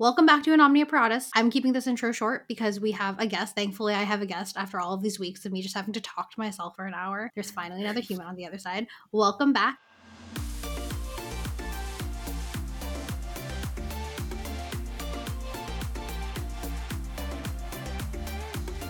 Welcome back to In Omnia Paratus. I'm keeping this intro short because we have a guest. Thankfully, I have a guest after all of these weeks of me just having to talk to myself for an hour. There's finally another human on the other side. Welcome back.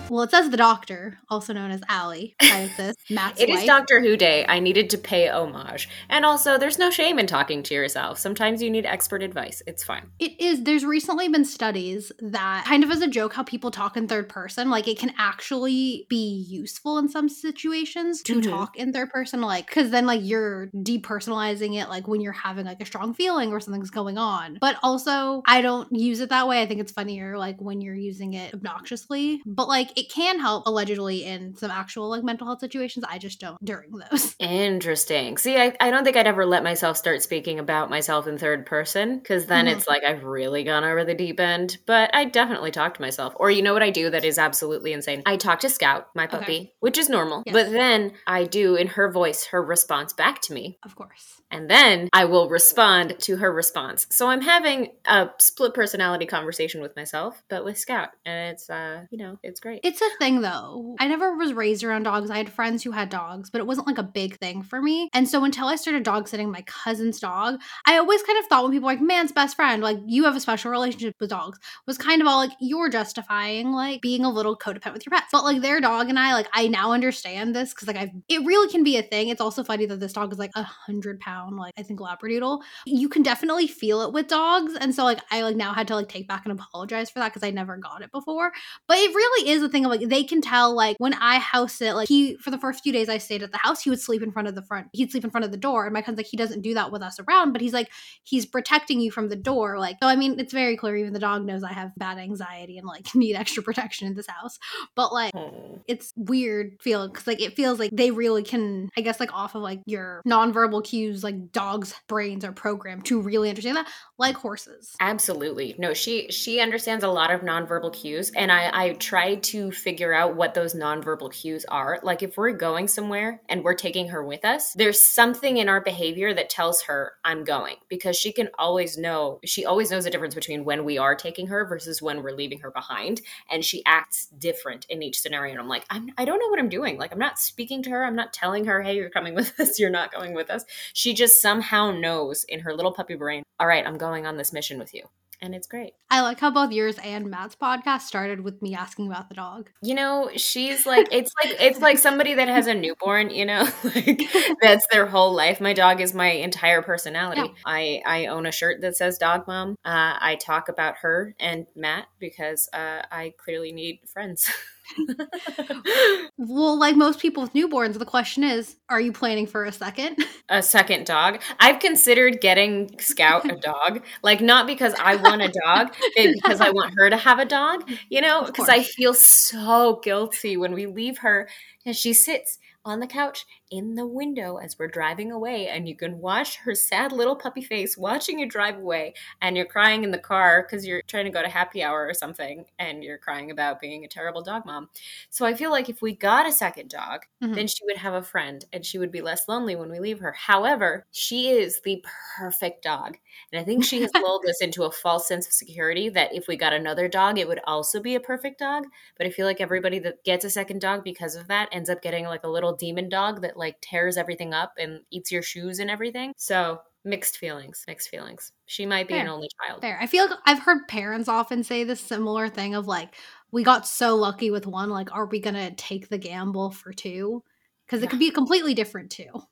Well, it says the doctor, also known as Allie, scientist, Matt's It wife. is Doctor Who Day. I needed to pay homage. And also, there's no shame in talking to yourself. Sometimes you need expert advice. It's fine. It is. There's recently been studies that, kind of as a joke, how people talk in third person, like it can actually be useful in some situations to Mhm. talk in third person, like, because then, like, you're depersonalizing it, like, when you're having, like, a strong feeling or something's going on. But also, I don't use it that way. I think it's funnier, like, when you're using it obnoxiously. But, like, it can help allegedly in some actual, like, mental health situations. I just don't during those. Interesting. See, I, I don't think I'd ever let myself start speaking about myself in third person because then Mhm. it's like I've really gone over the deep end. But I definitely talk to myself. Or you know what I do that is absolutely insane? I talk to Scout, my Okay. puppy, which is normal. Yes. But then I do in her voice her response back to me. Of course. And then I will respond to her response. So I'm having a split personality conversation with myself, but with Scout. And it's, uh, you know, it's great. It's a thing though. I never was raised around dogs. I had friends who had dogs, but it wasn't like a big thing for me. And so until I started dog sitting my cousin's dog, I always kind of thought when people were like, man's best friend, like you have a special relationship with dogs, was kind of all like, you're justifying like being a little codependent with your pets. But like their dog and I, like, I now understand this because like I, it really can be a thing. It's also funny that this dog is like a hundred pound, like I think Labradoodle. You can definitely feel it with dogs. And so like I like now had to like take back and apologize for that because I never got it before. But it really is a thing of like they can tell like when I house sit, like he for the first few days I stayed at the house, he would sleep in front of the front, he'd sleep in front of the door. And my cousin's like, he doesn't do that with us around, but he's like, he's protecting you from the door. Like, so I mean, it's very clear, even the dog knows I have bad anxiety and like need extra protection in this house. But like Oh. it's weird feeling because like it feels like they really can i guess like off of like your nonverbal cues like dogs brains are programmed to really understand that like horses Absolutely. No, she she understands a lot of nonverbal cues and I I try to figure out what those nonverbal cues are. Like if we're going somewhere and we're taking her with us, there's something in our behavior that tells her I'm going because she can always know she always knows the difference between when we are taking her versus when we're leaving her behind and she acts different in each scenario and I'm like I'm I don't know what I'm doing. Like I'm not speaking to her, I'm not telling her hey you're coming with us, you're not going with us. She just somehow knows in her little puppy brain, all right, I'm going on this mission with you. And it's great. i like how both yours and matt's podcast started with me asking about the dog You know, she's like it's like it's like somebody that has a newborn, you know, like that's their whole life. My dog is my entire personality. Yeah. I I own a shirt that says dog mom. Uh, I talk about her and Matt because uh, I clearly need friends. well like most people with newborns the question is are you planning for a second a second dog. I've considered getting Scout a dog, like not because I want a dog, but because I want her to have a dog, you know, because. I feel so guilty when we leave her and she sits on the couch in the window as we're driving away and you can watch her sad little puppy face watching you drive away and you're crying in the car because you're trying to go to happy hour or something and you're crying about being a terrible dog mom. So I feel like if we got a second dog, Mhm. then she would have a friend and she would be less lonely when we leave her. However, she is the perfect dog. And I think she has lulled us into a false sense of security that if we got another dog, it would also be a perfect dog. But I feel like everybody that gets a second dog because of that ends up getting like a little demon dog that like tears everything up and eats your shoes and everything. So mixed feelings, mixed feelings. She might be an only child. Fair. I feel like I've heard parents often say this similar thing of like, we got so lucky with one, like, are we gonna take the gamble for two? Because it Yeah. could be a completely different too.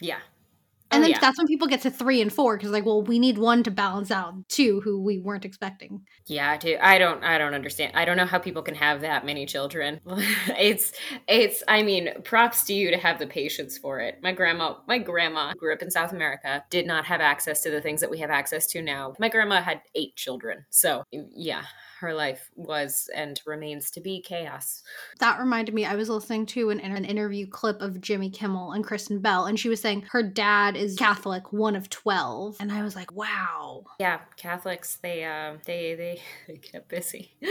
Yeah. Oh, and Oh, then yeah. that's when people get to three and four because like, well, we need one to balance out two who we weren't expecting. Yeah, dude, I don't I don't understand. I don't know how people can have that many children. it's it's I mean, props to you to have the patience for it. My grandma my grandma grew up in South America, did not have access to the things that we have access to now. My grandma had 8 children. So, yeah, her life was and remains to be chaos. That reminded me, I was listening to an, an interview clip of Jimmy Kimmel and Kristen Bell, and she was saying her dad is Catholic, one of 12. And I was like, wow. Yeah, Catholics, they uh, they they they get busy.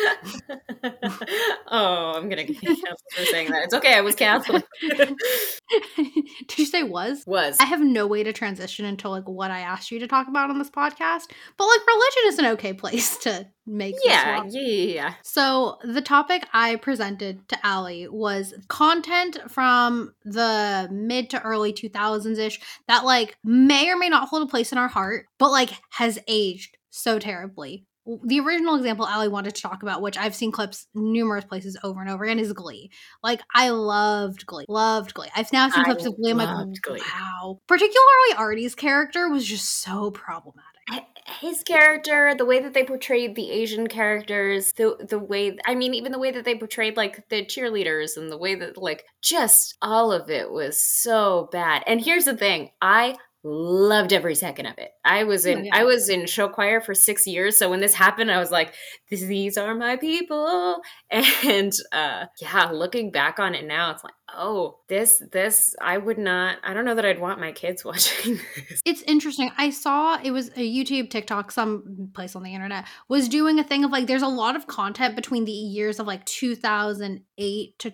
oh, I'm gonna get canceled for saying that. It's okay, I was Catholic. Did you say was? was. I have no way to transition into like what I asked you to talk about on this podcast, but like religion is an okay place to make yeah. Yeah, yeah, yeah. So the topic I presented to Allie was content from the mid to early 2000s ish that like may or may not hold a place in our heart, but like has aged so terribly. The original example Allie wanted to talk about, which I've seen clips numerous places over and over again, is Glee. Like I loved Glee, loved Glee. I've now seen I clips of Glee. I'm like, loved Glee. wow. Particularly Artie's character was just so problematic. His character, the way that they portrayed the Asian characters, the the way I mean, even the way that they portrayed like the cheerleaders and the way that like just all of it was so bad. And here's the thing, I loved every second of it. I was in Oh, yeah. I was in show choir for 6 years, so when this happened I was like these are my people. And uh yeah, looking back on it now it's like, "Oh, this this I would not I don't know that I'd want my kids watching this." It's interesting. I saw it was a YouTube, TikTok, some place on the internet was doing a thing of like there's a lot of content between the years of like 2008 to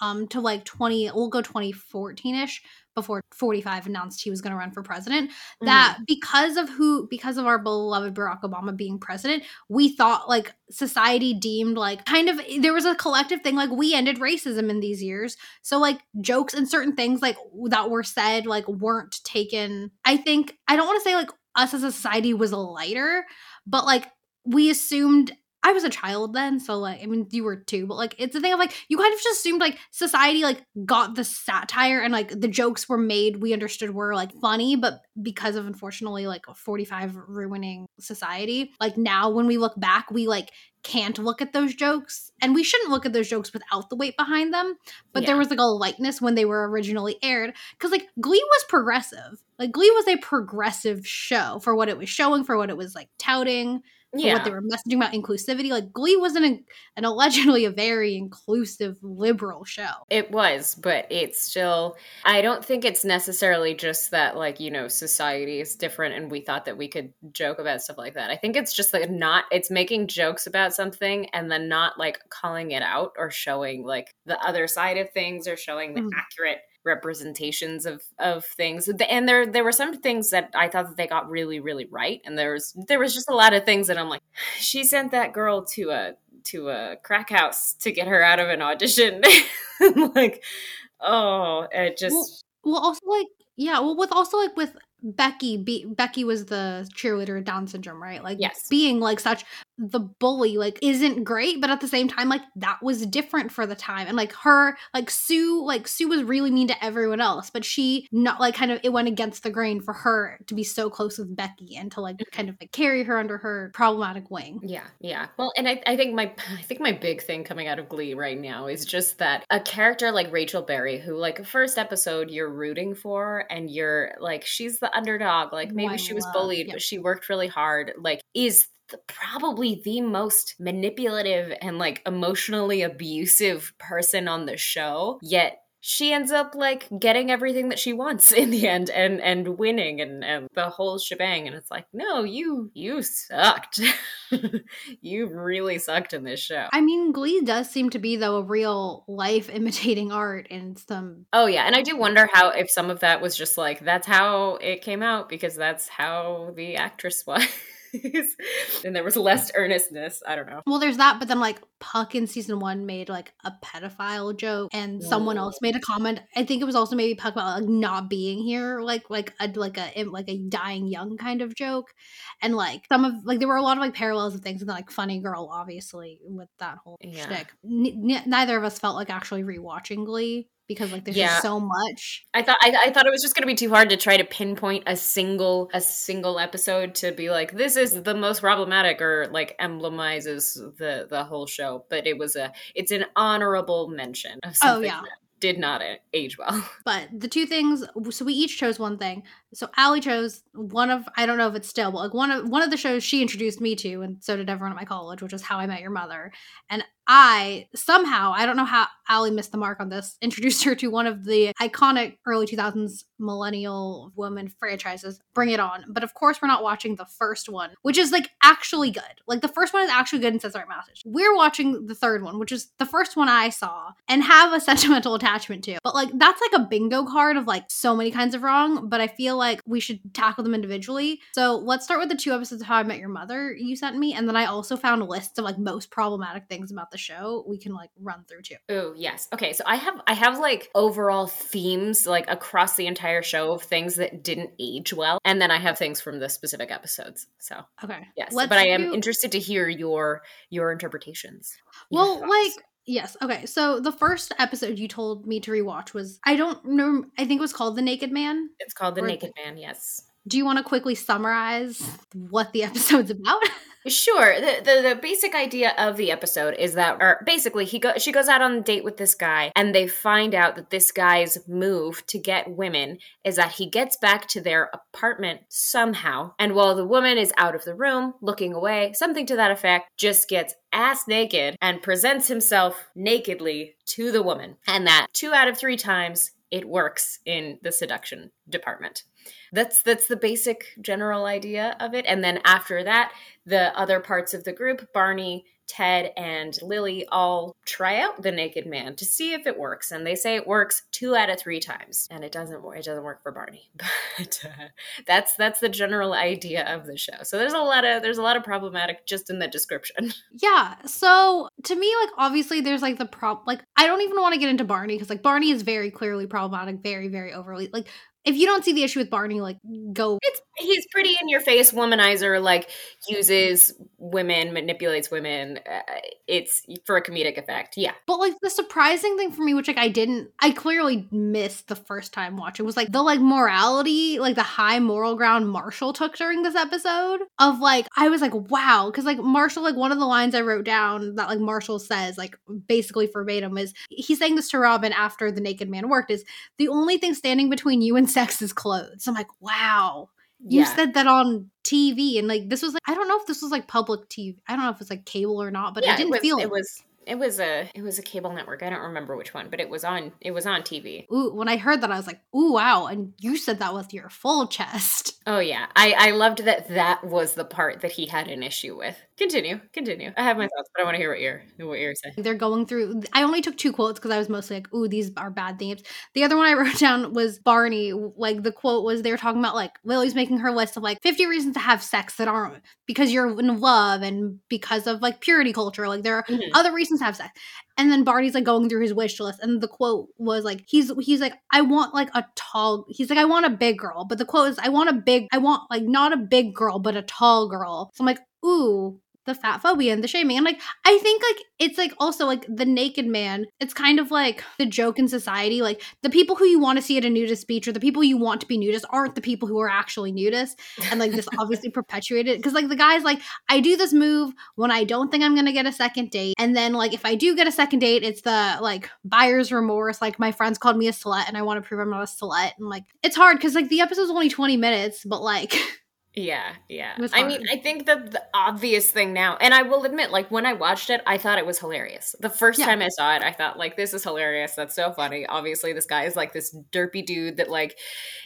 um to like 20 we'll go 2014ish before 45 announced he was going to run for president. That because of who because of our beloved Barack Obama being president we thought like society deemed like kind of there was a collective thing like we ended racism in these years. So like jokes and certain things like that were said like weren't taken. I think i don't want to say like us as a society was lighter but like we assumed I was a child then, so like I mean you were too, but like it's a thing of like you kind of just assumed like society like got the satire and like the jokes were made we understood were like funny, but because of unfortunately like 45 ruining society, like now when we look back, we like can't look at those jokes and we shouldn't look at those jokes without the weight behind them but there was like a lightness when they were originally aired because like glee was progressive like glee was a progressive show for what it was showing for what it was like touting yeah. what they were messaging about inclusivity like glee was an, an allegedly a very inclusive liberal show It was, but it's still, I don't think it's necessarily just that, like, you know, society is different and we thought that we could joke about stuff like that. I think it's just like not, it's making jokes about something and then not like calling it out or showing like the other side of things or showing the Mhm. accurate representations of of things. And there there were some things that i thought that they got really really right and there was there was just a lot of things that i'm like she sent that girl to a to a crack house to get her out of an audition. Like oh it just well also like yeah well with also like with becky be- becky was the cheerleader down syndrome right like Yes. being like such the bully like isn't great but at the same time like that was different for the time and like her like sue like sue was really mean to everyone else but she not like kind of it went against the grain for her to be so close with becky and to like mm-hmm. kind of like carry her under her problematic wing Yeah, yeah. Well, and I, I think my I think my big thing coming out of Glee right now is just that a character like Rachel Berry, who like first episode you're rooting for, and you're like she's the underdog. Like maybe I she was love- bullied, yeah. but she worked really hard. Like is the, probably the most manipulative and like emotionally abusive person on the show. Yet she ends up like getting everything that she wants in the end and and winning and, and the whole shebang. And it's like no you you sucked. You really sucked in this show. I mean glee does seem to be though a real life imitating art in some oh yeah. And i do wonder how if some of that was just like that's how it came out because that's how the actress was and there was less earnestness i don't know Well, there's that, but then like Puck in season one made like a pedophile joke, and someone else made a comment. I think it was also maybe Puck about like not being here, like like a like a like a dying young kind of joke, and like some of like there were a lot of like parallels of things, and then like Funny Girl, obviously with that whole Yeah. shtick. N- n- neither of us felt like actually rewatching Glee because like there's Yeah. just so much. I thought I, I thought it was just going to be too hard to try to pinpoint a single a single episode to be like this is the most problematic or like emblemizes the the whole show. But it was a it's an honorable mention of oh, something Oh, yeah. that did not uh, age well. But the two things, so we each chose one thing. So Allie chose one of I don't know if it's still, but like one of one of the shows she introduced me to, and so did everyone at my college, which is How I Met Your Mother. And I somehow, I don't know how Allie missed the mark on this, introduced her to one of the iconic early 2000s millennial woman franchises, Bring It On. But of course, we're not watching the first one, which is like actually good. Like the first one is actually good and says the right message. We're watching the third one, which is the first one I saw and have a sentimental attachment to. But like that's like a bingo card of like so many kinds of wrong, but I feel like we should tackle them individually. So let's start with the two episodes of How I Met Your Mother you sent me. And then I also found lists of like most problematic things about the show we can like run through too. Oh, yes. Okay, so I have I have like overall themes like across the entire show of things that didn't age well, and then I have things from the specific episodes. So Okay. yes, Let's but I am do- interested to hear your your interpretations. your Well, thoughts. like yes, okay. So the first episode you told me to rewatch was I don't know I think it was called The Naked Man. it's called The or- Naked Man. Yes. Do you want to quickly summarize what the episode's about? Sure. The, the the basic idea of the episode is that, or basically, he go she goes out on a date with this guy, and they find out that this guy's move to get women is that he gets back to their apartment somehow, and while the woman is out of the room looking away, something to that effect, just gets ass naked and presents himself nakedly to the woman, and that two out of three times it works in the seduction department. That's that's the basic general idea of it, and then after that the other parts of the group, Barney, Ted, and Lily, all try out the Naked Man to see if it works, and they say it works two out of three times, and it doesn't. It doesn't work for Barney, but uh, that's that's the general idea of the show. So there's a lot of there's a lot of problematic just in the description. yeah. So to me, like obviously there's like the prop like I don't even want to get into Barney because like Barney is very clearly problematic, very, very overly like if you don't see the issue with Barney, like go It's he's pretty in your face womanizer, like uses women, manipulates women. Uh, it's for a comedic effect. Yeah. But like the surprising thing for me, which like I didn't, I clearly missed the first time watching, was like the like morality, like the high moral ground Marshall took during this episode. Of like, I was like, wow, because like Marshall, like one of the lines I wrote down that like Marshall says, like basically verbatim, is he's saying this to Robin after the Naked Man worked, is the only thing standing between you and sex is clothes. I'm like, wow. You yeah. said that on TV, and like this was like I don't know if this was like public TV. I don't know if it's like cable or not, but yeah, I didn't it was, feel it was it was a it was a cable network. I don't remember which one, but it was on it was on TV. ooh, when I heard that, I was like, ooh, wow. And you said that with your full chest. Oh yeah, I I loved that that was the part that he had an issue with. Continue, continue. I have my thoughts, but I want to hear what you're what you're saying. They're going through, I only took two quotes because I was mostly like, ooh, these are bad themes. The other one I wrote down was Barney. Like, the quote was they were talking about, like, Lily's making her list of like 50 reasons to have sex that aren't because you're in love and because of like purity culture. Like, there are Mhm. other reasons to have sex. And then Barney's like going through his wish list, and the quote was like, he's he's like, I want like a tall. He's like, I want a big girl, but the quote is, I want a big. I want like not a big girl, but a tall girl. So I'm like, ooh, the fat phobia and the shaming, and like I think like it's like also like the naked man. It's kind of like the joke in society. Like the people who you want to see at a nudist beach or the people you want to be nudist aren't the people who are actually nudist, and like this obviously perpetuated because like the guy's like, I do this move when I don't think I'm gonna get a second date. And then like if I do get a second date, it's the like buyer's remorse. Like my friends called me a slut and I want to prove I'm not a slut. And like it's hard because like the episode's only 20 minutes, but like Yeah, yeah. I mean. I think the the obvious thing now, and I will admit, like when I watched it, I thought it was hilarious. The first Yeah. time I saw it, I thought like this is hilarious. That's so funny. Obviously, this guy is like this derpy dude that like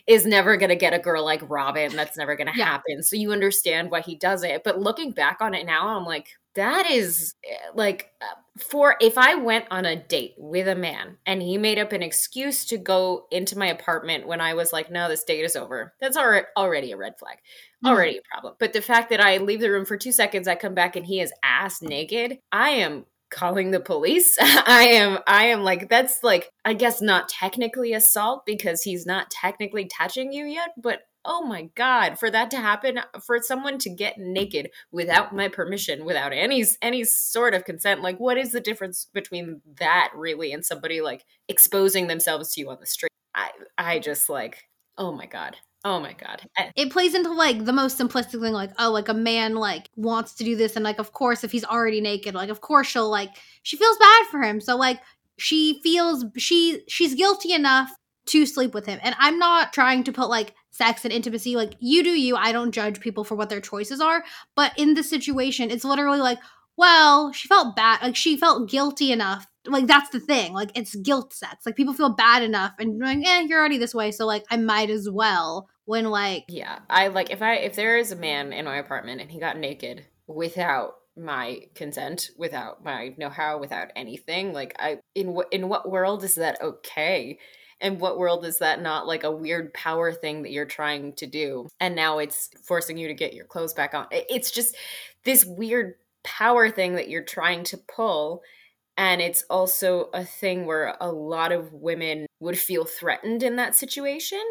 is never gonna get a girl like Robin. That's never gonna Yeah. happen. So you understand why he does it. But looking back on it now, I'm like, that is eh, like uh, for if I went on a date with a man and he made up an excuse to go into my apartment when I was like, no, this date is over. That's alre- already a red flag Mhm. already a problem. But the fact that I leave the room for two seconds, I come back and he is ass naked, I am calling the police. I am I am like that's like I guess not technically assault because he's not technically touching you yet, but oh my god, for that to happen for someone to get naked without my permission, without any any sort of consent, like what is the difference between that really and somebody like exposing themselves to you on the street? I I just like oh my god. Oh my god. Eh, it plays into like the most simplistic thing like oh like a man like wants to do this and like of course if he's already naked like of course she'll like she feels bad for him so like she feels she she's guilty enough to sleep with him and i'm not trying to put like sex and intimacy. Like, you do you. I don't judge people for what their choices are. But in this situation, it's literally like, well, she felt bad. Like, she felt guilty enough. Like, that's the thing. Like, it's guilt sex. Like, people feel bad enough and like, eh, you're already this way. So, like, I might as well. When, like, Yeah, I like if I if there is a man in my apartment and he got naked without my consent, without my know-how, without anything, like I in what in what world is that okay? And what world is that not like a weird power thing that you're trying to do? And now it's forcing you to get your clothes back on. It's just this weird power thing that you're trying to pull. And it's also a thing where a lot of women would feel threatened in that situation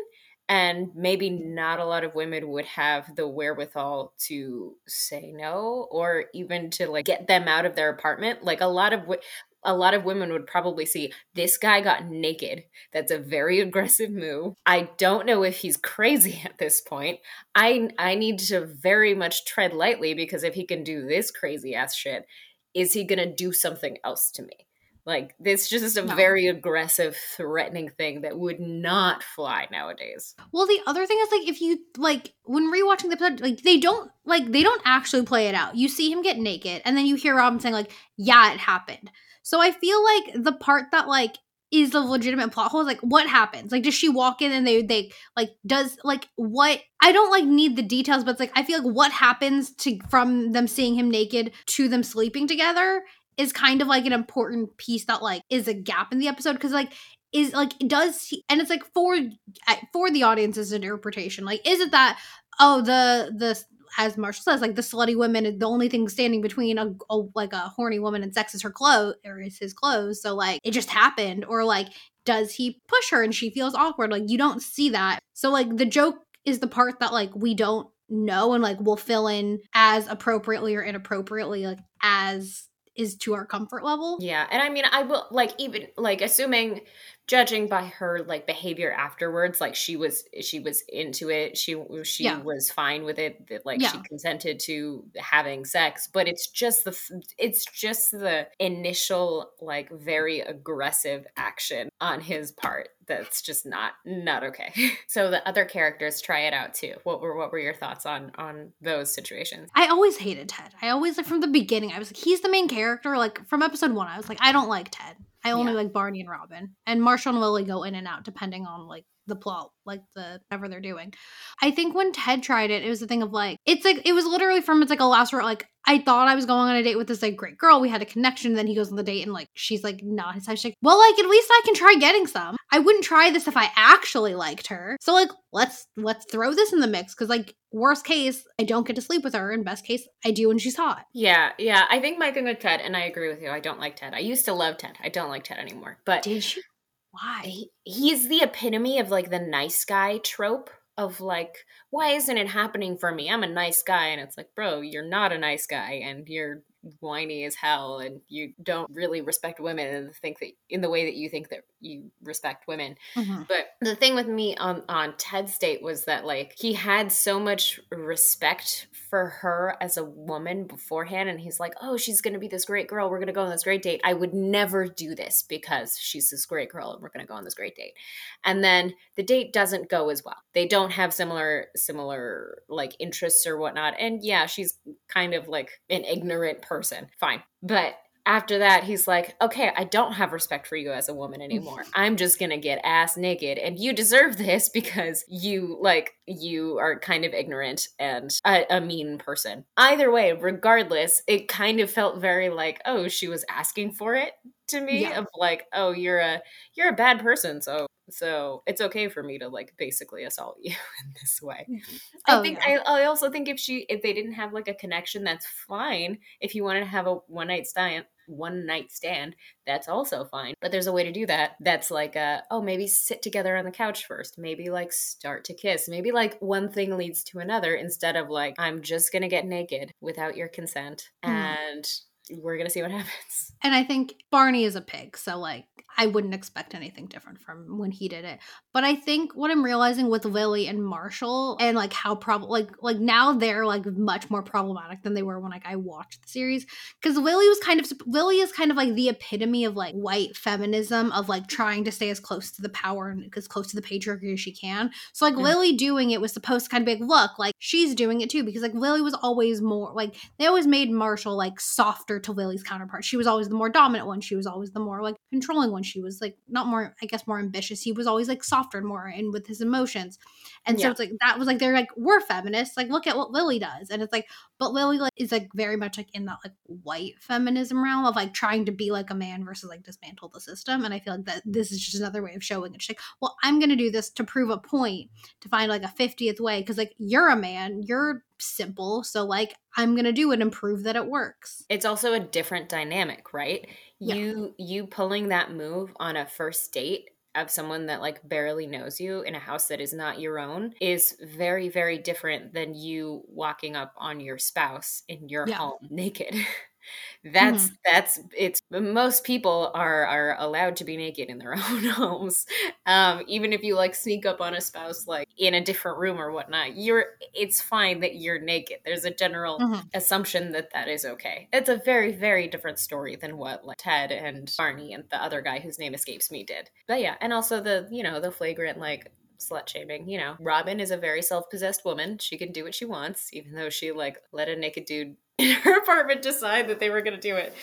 and maybe not a lot of women would have the wherewithal to say no or even to like get them out of their apartment like a lot of a lot of women would probably see this guy got naked that's a very aggressive move i don't know if he's crazy at this point i i need to very much tread lightly because if he can do this crazy ass shit is he going to do something else to me like this just a No. very aggressive threatening thing that would not fly nowadays Well, the other thing is like if you like when rewatching the episode, like they don't like they don't actually play it out. You see him get naked, and then you hear Robin saying like, "Yeah, it happened." So I feel like the part that like is the legitimate plot hole is like what happens? Like does she walk in and they they like does like what i don't like need the details but it's like i feel like what happens to from them seeing him naked to them sleeping together is kind of like an important piece that like is a gap in the episode because like is like does he and it's like for eh, for the audience's interpretation like is it that oh the the as Marshall says, like the slutty women, the only thing standing between a, a like a horny woman and sex is her clothes or is his clothes. So like it just happened, or like does he push her and she feels awkward? Like you don't see that. So like the joke is the part that like we don't know and like we'll fill in as appropriately or inappropriately like as is to our comfort level. Yeah, and I mean, I will like even like assuming, judging by her like behavior afterwards, like she was she was into it. She she Yeah. was fine with it. That like she consented to having sex, but it's just the it's just the initial like very aggressive action on his part that's just not not okay. so the other characters try it out too. What were what were your thoughts on on those situations? I always hated Ted. I always like from the beginning. I was like, he's the main character. Like from episode one, I was like, I don't like Ted. I only Yeah. like Barney and Robin. And Marshall and Lily go in and out depending on like the plot, like the whatever they're doing. I think when Ted tried it, it was a thing of like, it's like it was literally from it's like a last resort. Like I thought I was going on a date with this like great girl. We had a connection. Then he goes on the date and like she's like not his type. She's like, well, like at least I can try getting some. I wouldn't try this if I actually liked her. So like let's let's throw this in the mix because like worst case I don't get to sleep with her, and best case I do when she's hot. Yeah, yeah. I think my thing with Ted, and I agree with you. I don't like Ted. I used to love Ted. I don't like Ted anymore. But Did you? Why? he, he's the epitome of like the nice guy trope of like, why isn't it happening for me? I'm a nice guy, and it's like, bro, you're not a nice guy, and you're whiny as hell, and you don't really respect women, and think that in the way that you think that you respect women. Mhm. But the thing with me on on Ted's date was that like he had so much respect for her as a woman beforehand and he's like, "Oh, she's going to be this great girl. We're going to go on this great date. I would never do this because she's this great girl and we're going to go on this great date." And then the date doesn't go as well. They don't have similar similar like interests or whatnot. And yeah, she's kind of like an ignorant person. Fine. But after that, he's like, okay, I don't have respect for you as a woman mm-hmm. anymore. I'm just gonna get ass naked, and you deserve this because you like you are kind of ignorant and a, a mean person. Either way, regardless, it kind of felt very like, oh, she was asking for it to me Yeah. of like, oh, you're a you're a bad person, so so it's okay for me to like basically assault you in this way. I Oh, think yeah. I, I also think if she if they didn't have like a connection, that's fine. If you wanted to have a one night stand, one night stand, that's also fine. But there's a way to do that. That's like uh oh maybe sit together on the couch first. Maybe like start to kiss. Maybe like one thing leads to another instead of like I'm just gonna get naked without your consent Mhm. and we're gonna see what happens. And I think Barney is a pig, so like I wouldn't expect anything different from when he did it. But I think what I'm realizing with Lily and Marshall and like how prob like like now they're like much more problematic than they were when like I watched the series because Lily was kind of Lily is kind of like the epitome of like white feminism of like trying to stay as close to the power and as close to the patriarchy as she can. So like mm. Lily doing it was supposed to kind of be like look like she's doing it too because like Lily was always more like they always made Marshall like softer to Lily's counterpart. She was always the more dominant one. She was always the more like controlling one. She was like not more i guess more ambitious. He was always like softer and more in with his emotions. And so it's like that was like they're like we're feminists. Like look at what lily does. And it's like but lily like is like very much like in that like white feminism realm of like trying to be like a man versus like dismantle the system and i feel like that this is just another way of showing it She's like well i'm gonna do this to prove a point to find like a 50th way because like you're a man you're simple so like i'm gonna do it and prove that it works it's also a different dynamic right yeah. you you pulling that move on a first date of someone that like barely knows you in a house that is not your own is very very different than you walking up on your spouse in your yeah. home naked that's mm-hmm. that's it's most people are are allowed to be naked in their own homes um even if you like sneak up on a spouse like in a different room or whatnot you're it's fine that you're naked there's a general mm-hmm. assumption that that is okay it's a very very different story than what like ted and barney and the other guy whose name escapes me did but yeah and also the you know the flagrant like slut shaming. You know, Robin is a very self possessed woman. She can do what she wants, even though she like let a naked dude in her apartment decide that they were going to do it.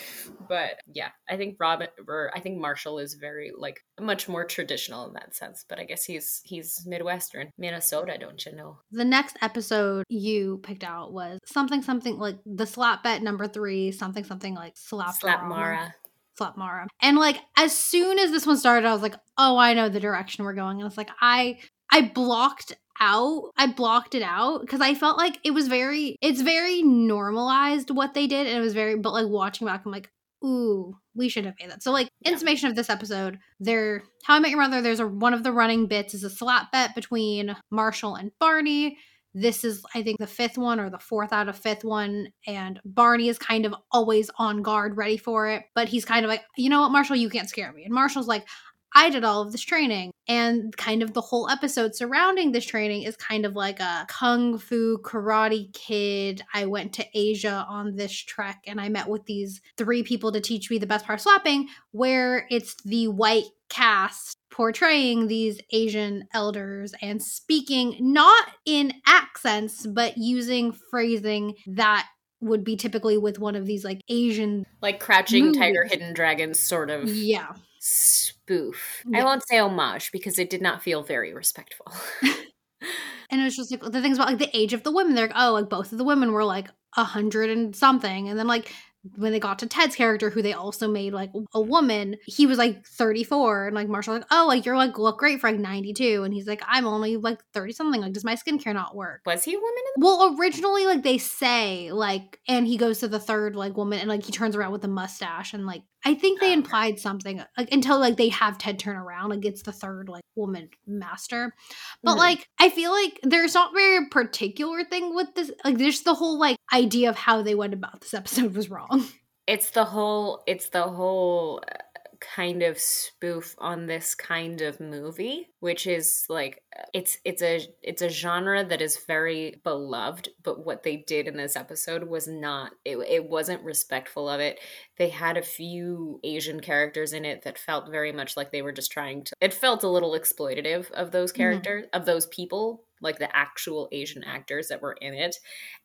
But yeah, I think Robin or I think Marshall is very like much more traditional in that sense. But I guess he's he's Midwestern, Minnesota, don't you know? The next episode you picked out was something something like the slap bet number three, something something like slap slap Mara. Slap Mara. And like as soon as this one started, I was like, oh, I know the direction we're going. And it's like I I blocked out i blocked it out because i felt like it was very it's very normalized what they did and it was very but like watching back i'm like ooh we should have made that. So like in summation of this episode there how i met your mother there's a one of the running bits is a slap bet between marshall and barney. This is i think the fifth one or the fourth out of fifth one and barney is kind of always on guard ready for it but he's kind of like you know what marshall you can't scare me. And marshall's like I did all of this training. And kind of the whole episode surrounding this training is kind of like a kung fu karate kid. I went to Asia on this trek and I met with these three people to teach me the best part of slapping, where it's the white cast portraying these Asian elders and speaking not in accents, but using phrasing that would be typically with one of these like Asian like crouching movies. tiger hidden dragon sort of yeah spoof. Yeah. I won't say homage because it did not feel very respectful. and it was just like the things about like the age of the women. They're like, oh, like both of the women were like a hundred and something, and then like when they got to Ted's character, who they also made like a woman, he was like 34. And like Marshall, like, oh, like you're like look great for like 92. And he's like, I'm only like 30 something. Like, does my skincare not work? Was he a woman? The- well, originally, like they say, like, and he goes to the third like woman and like he turns around with a mustache and like I think they oh, implied something like until like they have Ted turn around, like it's the third like woman master. But mm-hmm. like I feel like there's not very particular thing with this. Like there's the whole like idea of how they went about this episode was wrong. It's the whole. It's the whole kind of spoof on this kind of movie which is like it's it's a it's a genre that is very beloved but what they did in this episode was not it, it wasn't respectful of it they had a few asian characters in it that felt very much like they were just trying to it felt a little exploitative of those characters mm-hmm. of those people like the actual Asian actors that were in it.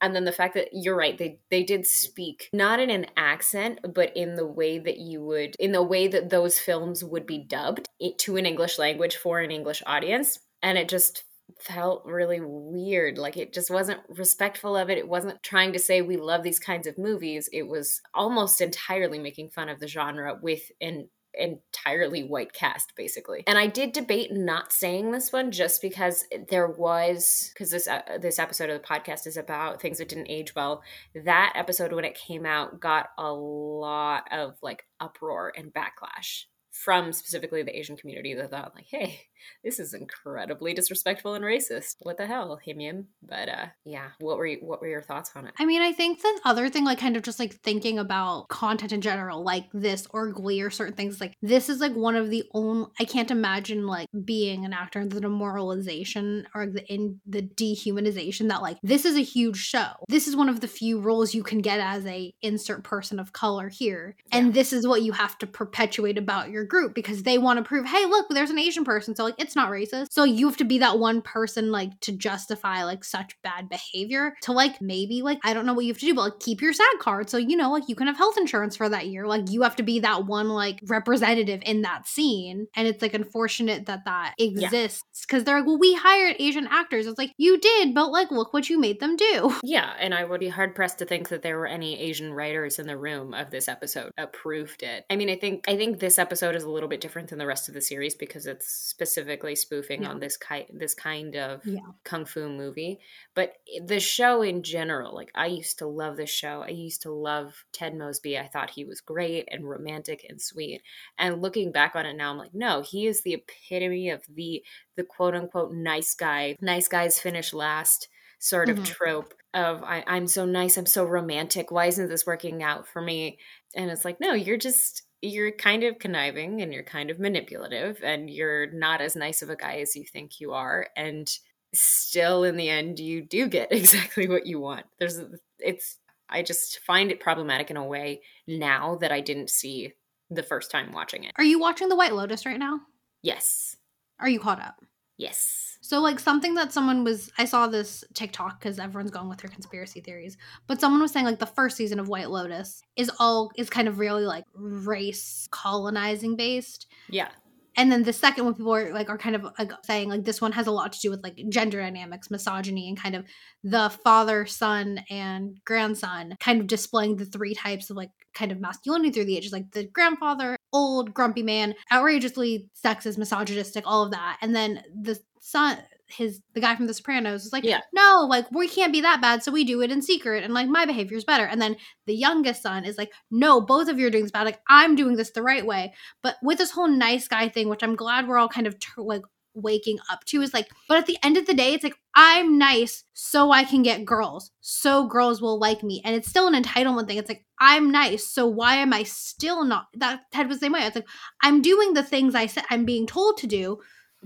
And then the fact that you're right, they they did speak not in an accent, but in the way that you would in the way that those films would be dubbed to an English language for an English audience. And it just felt really weird. Like it just wasn't respectful of it. It wasn't trying to say we love these kinds of movies. It was almost entirely making fun of the genre with an entirely white cast basically. And i did debate not saying this one just because there was because this uh, this episode of the podcast is about things that didn't age well. That episode when it came out got a lot of like uproar and backlash from specifically the Asian community that thought like, hey, this is incredibly disrespectful and racist. What the hell, him yim? But uh yeah, what were you, what were your thoughts on it? I mean, I think the other thing, like kind of just like thinking about content in general, like this or Glee or certain things, like this is like one of the only I can't imagine like being an actor in the demoralization or the in the dehumanization that like this is a huge show. This is one of the few roles you can get as a insert person of color here. Yeah. And this is what you have to perpetuate about your group because they want to prove, hey, look, there's an Asian person. So like it's not racist. So you have to be that one person like to justify like such bad behavior to like maybe like I don't know what you have to do, but like keep your SAG card. So you know, like you can have health insurance for that year. Like you have to be that one like representative in that scene. And it's like unfortunate that that exists because yeah. they're like, well, we hired Asian actors. It's like you did, but like look what you made them do. Yeah, and I would be hard pressed to think that there were any Asian writers in the room of this episode approved it. I mean, I think I think this episode is a little bit different than the rest of the series because it's specifically spoofing yeah. on this kind this kind of yeah. kung fu movie. But the show in general, like I used to love this show. I used to love Ted Mosby. I thought he was great and romantic and sweet. And looking back on it now, I'm like, no, he is the epitome of the the quote unquote nice guy. Nice guys finish last sort of mm-hmm. trope of I, I'm so nice, I'm so romantic. Why isn't this working out for me? And it's like, no, you're just you're kind of conniving and you're kind of manipulative and you're not as nice of a guy as you think you are and still in the end you do get exactly what you want. There's it's i just find it problematic in a way now that i didn't see the first time watching it. Are you watching the white lotus right now? Yes. Are you caught up? Yes so, like, something that someone was, I saw this TikTok because everyone's going with their conspiracy theories, but someone was saying, like, the first season of White Lotus is all, is kind of really, like, race colonizing based. Yeah. And then the second one, people are like, are kind of like saying, like, this one has a lot to do with like gender dynamics, misogyny, and kind of the father, son, and grandson kind of displaying the three types of like kind of masculinity through the ages, like the grandfather, old, grumpy man, outrageously sexist, misogynistic, all of that. And then the son his the guy from the sopranos is like yeah. no like we can't be that bad so we do it in secret and like my behavior is better. And then the youngest son is like no both of you are doing this bad like i'm doing this the right way. But with this whole nice guy thing which i'm glad we're all kind of ter- like waking up to is like but at the end of the day it's like i'm nice so i can get girls so girls will like me and it's still an entitlement thing. It's like i'm nice so why am i still not that ted was the same way. It's like i'm doing the things i said i'm being told to do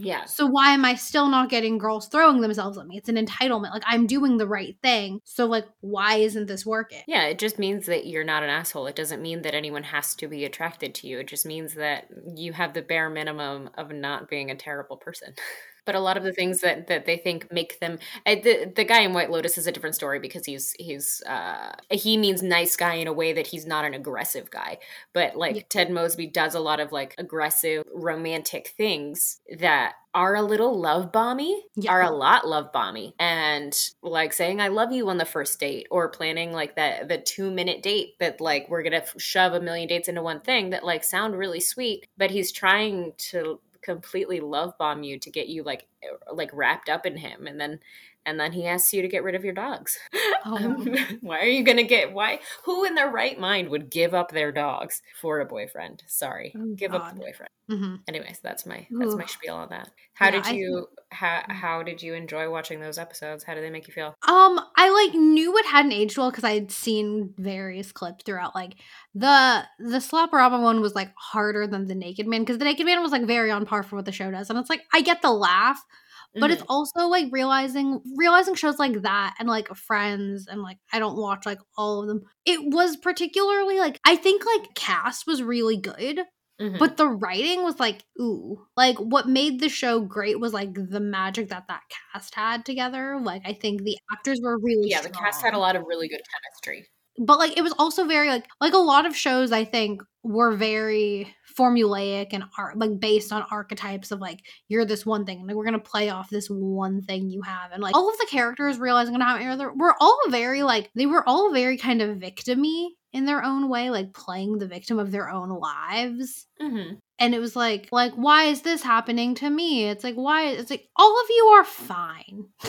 yeah. So why am I still not getting girls throwing themselves at me? It's an entitlement. Like I'm doing the right thing. So like why isn't this working? Yeah, it just means that you're not an asshole. It doesn't mean that anyone has to be attracted to you. It just means that you have the bare minimum of not being a terrible person. but a lot of the things that that they think make them the the guy in White Lotus is a different story because he's he's uh he means nice guy in a way that he's not an aggressive guy but like yeah. Ted Mosby does a lot of like aggressive romantic things that are a little love bomby, yeah. are a lot love bomby, and like saying "I love you" on the first date, or planning like that the two minute date that like we're gonna shove a million dates into one thing that like sound really sweet, but he's trying to completely love bomb you to get you like like wrapped up in him and then and then he asks you to get rid of your dogs. Oh. Um, why are you to get why who in their right mind would give up their dogs for a boyfriend? Sorry. Oh, give God. up the boyfriend. Mm-hmm. Anyways, that's my that's Ooh. my spiel on that. How yeah, did you I, how mm. how did you enjoy watching those episodes? How did they make you feel? Um, I like knew it hadn't aged well because I had seen various clips throughout. Like the the Slap-a-Rama one was like harder than the Naked Man because the Naked Man was like very on par for what the show does, and it's like I get the laugh, but mm-hmm. it's also like realizing realizing shows like that and like friends and like i don't watch like all of them it was particularly like i think like cast was really good mm-hmm. but the writing was like ooh like what made the show great was like the magic that that cast had together like i think the actors were really yeah strong. the cast had a lot of really good chemistry but like it was also very like like a lot of shows i think were very formulaic and art like based on archetypes of like you're this one thing and like, we're gonna play off this one thing you have and like all of the characters realizing how we're all very like they were all very kind of victimy in their own way like playing the victim of their own lives mm-hmm. And it was like like why is this happening to me it's like why it's like all of you are fine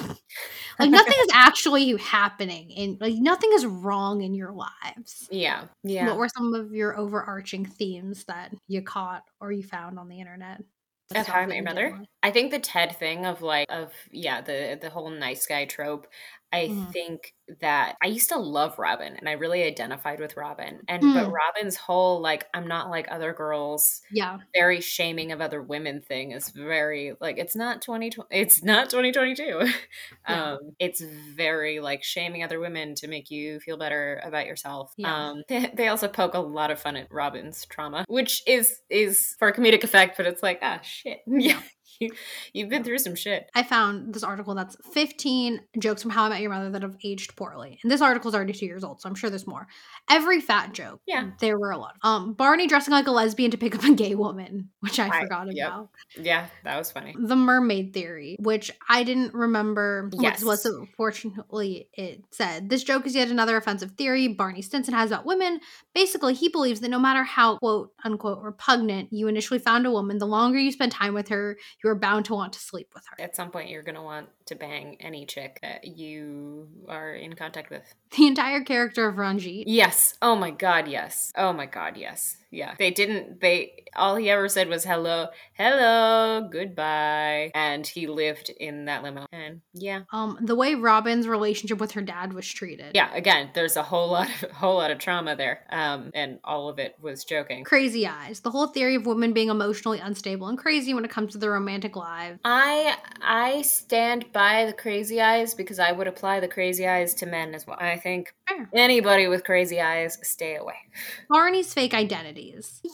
like nothing is actually happening and like nothing is wrong in your lives Yeah. Yeah. what were some of your overarching themes that you caught or you found on the internet stuff How I Met Your Mother? I think the Ted thing of like of yeah, the the whole nice guy trope. I Mhm. think that I used to love Robin and I really identified with Robin. And but Mm. Robin's whole like I'm not like other girls yeah very shaming of other women thing is very like it's not 2020 it's not 2022 Yeah. um it's very like shaming other women to make you feel better about yourself Yeah. um they, they also poke a lot of fun at robin's trauma which is is for comedic effect but it's like ah shit yeah you, you've been through some shit I found this article that's 15 jokes from How I Met Your Mother that have aged poorly. And this article is already two years old, so I'm sure there's more. Every fat joke. Yeah. There were a lot. Um, Barney dressing like a lesbian to pick up a gay woman, which I, I- forgot yep. about. yeah that was funny The mermaid theory, which I didn't remember Yes. what was fortunately it said. This joke is yet another offensive theory Barney Stinson has about women. Basically, he believes that no matter how quote unquote repugnant you initially found a woman, the longer you spend time with her, you are bound to want to sleep with her. at some point you're gonna want to bang any chick that you are in contact with The entire character of Ranjit Yes. Oh my god, yes. Oh my god, yes. Yeah. They didn't they all he ever said was hello, hello, goodbye. And he lived in that limo. And yeah. um the way robin's relationship with her dad was treated Yeah, again, there's a whole lot of whole lot of trauma there. Um and all of it was joking. crazy eyes the whole theory of women being emotionally unstable and crazy when it comes to their romantic lives I I stand by the crazy eyes because I would apply the crazy eyes to men as well. I think Fair. anybody with crazy eyes, stay away. barney's fake identities yeah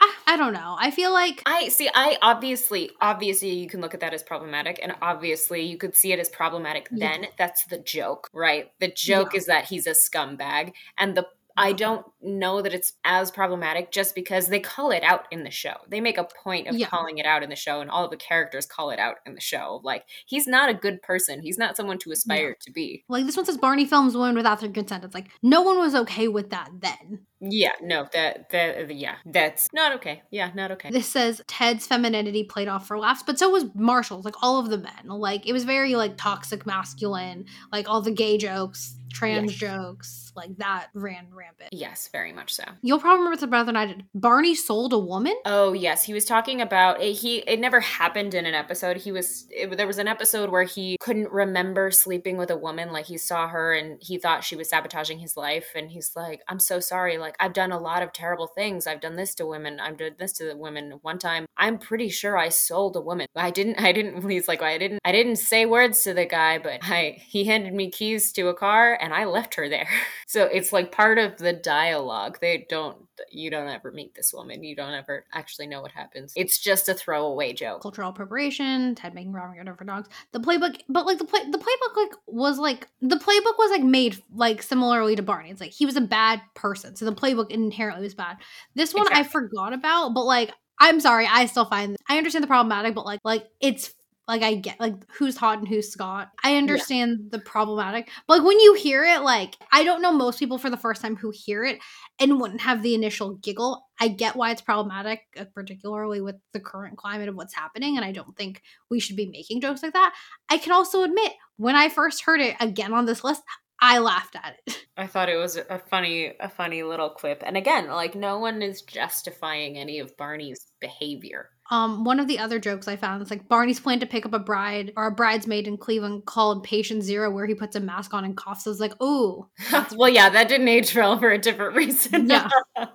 I, I don't know i feel like I see. I obviously, obviously, you can look at that as problematic, and obviously, you could see it as problematic. Yeah. Then that's the joke, right? The joke Yeah. is that he's a scumbag, and the I don't know that it's as problematic just because they call it out in the show. They make a point of Yeah. calling it out in the show, and all of the characters call it out in the show. Like he's not a good person. He's not someone to aspire to be. like this one says barney films women without their consent it's like no one was okay with that then Yeah, no, that that uh, yeah, that's not okay. Yeah, not okay. This says Ted's femininity played off for laughs, but so was Marshall's, like all of the men. Like it was very like toxic masculine, like all the gay jokes, trans jokes, like that ran rampant. yes, very much so. You'll probably remember the brother and I did. Barney sold a woman? Oh yes, he was talking about it, he. It never happened in an episode. He was it, there was an episode where he couldn't remember sleeping with a woman. Like he saw her and he thought she was sabotaging his life, and he's like, "I'm so sorry. Like I've done a lot of terrible things. I've done this to women. I've done this to the women. One time, I'm pretty sure I sold a woman. I didn't. I didn't. He's like, I didn't. I didn't say words to the guy, but I he handed me keys to a car and I left her there. so it's like part of the dialogue. They don't. You don't ever meet this woman. You don't ever actually know what happens. It's just a throwaway joke. Cultural appropriation, Ted making Robin Good for dogs. The playbook, but like the play, the playbook like was like the playbook was like made like similarly to Barney. It's like he was a bad person, so the playbook inherently was bad. This one I forgot about, but like I'm sorry, I still find I understand the problematic, but like like it's like I get like who's hot and who's Scott. I understand the problematic, but like when you hear it, like I don't know most people for the first time who hear it and wouldn't have the initial giggle. I get why it's problematic, uh, particularly with the current climate of what's happening, and I don't think we should be making jokes like that. I can also admit when I first heard it again on this list, I laughed at it. I thought it was a funny, a funny little quip. And again, like no one is justifying any of Barney's behavior. Um, one of the other jokes I found is like Barney's plan to pick up a bride or a bridesmaid in Cleveland called Patient Zero, where he puts a mask on and coughs. I was like, ooh, well, yeah, that didn't age well for a different reason. Yeah.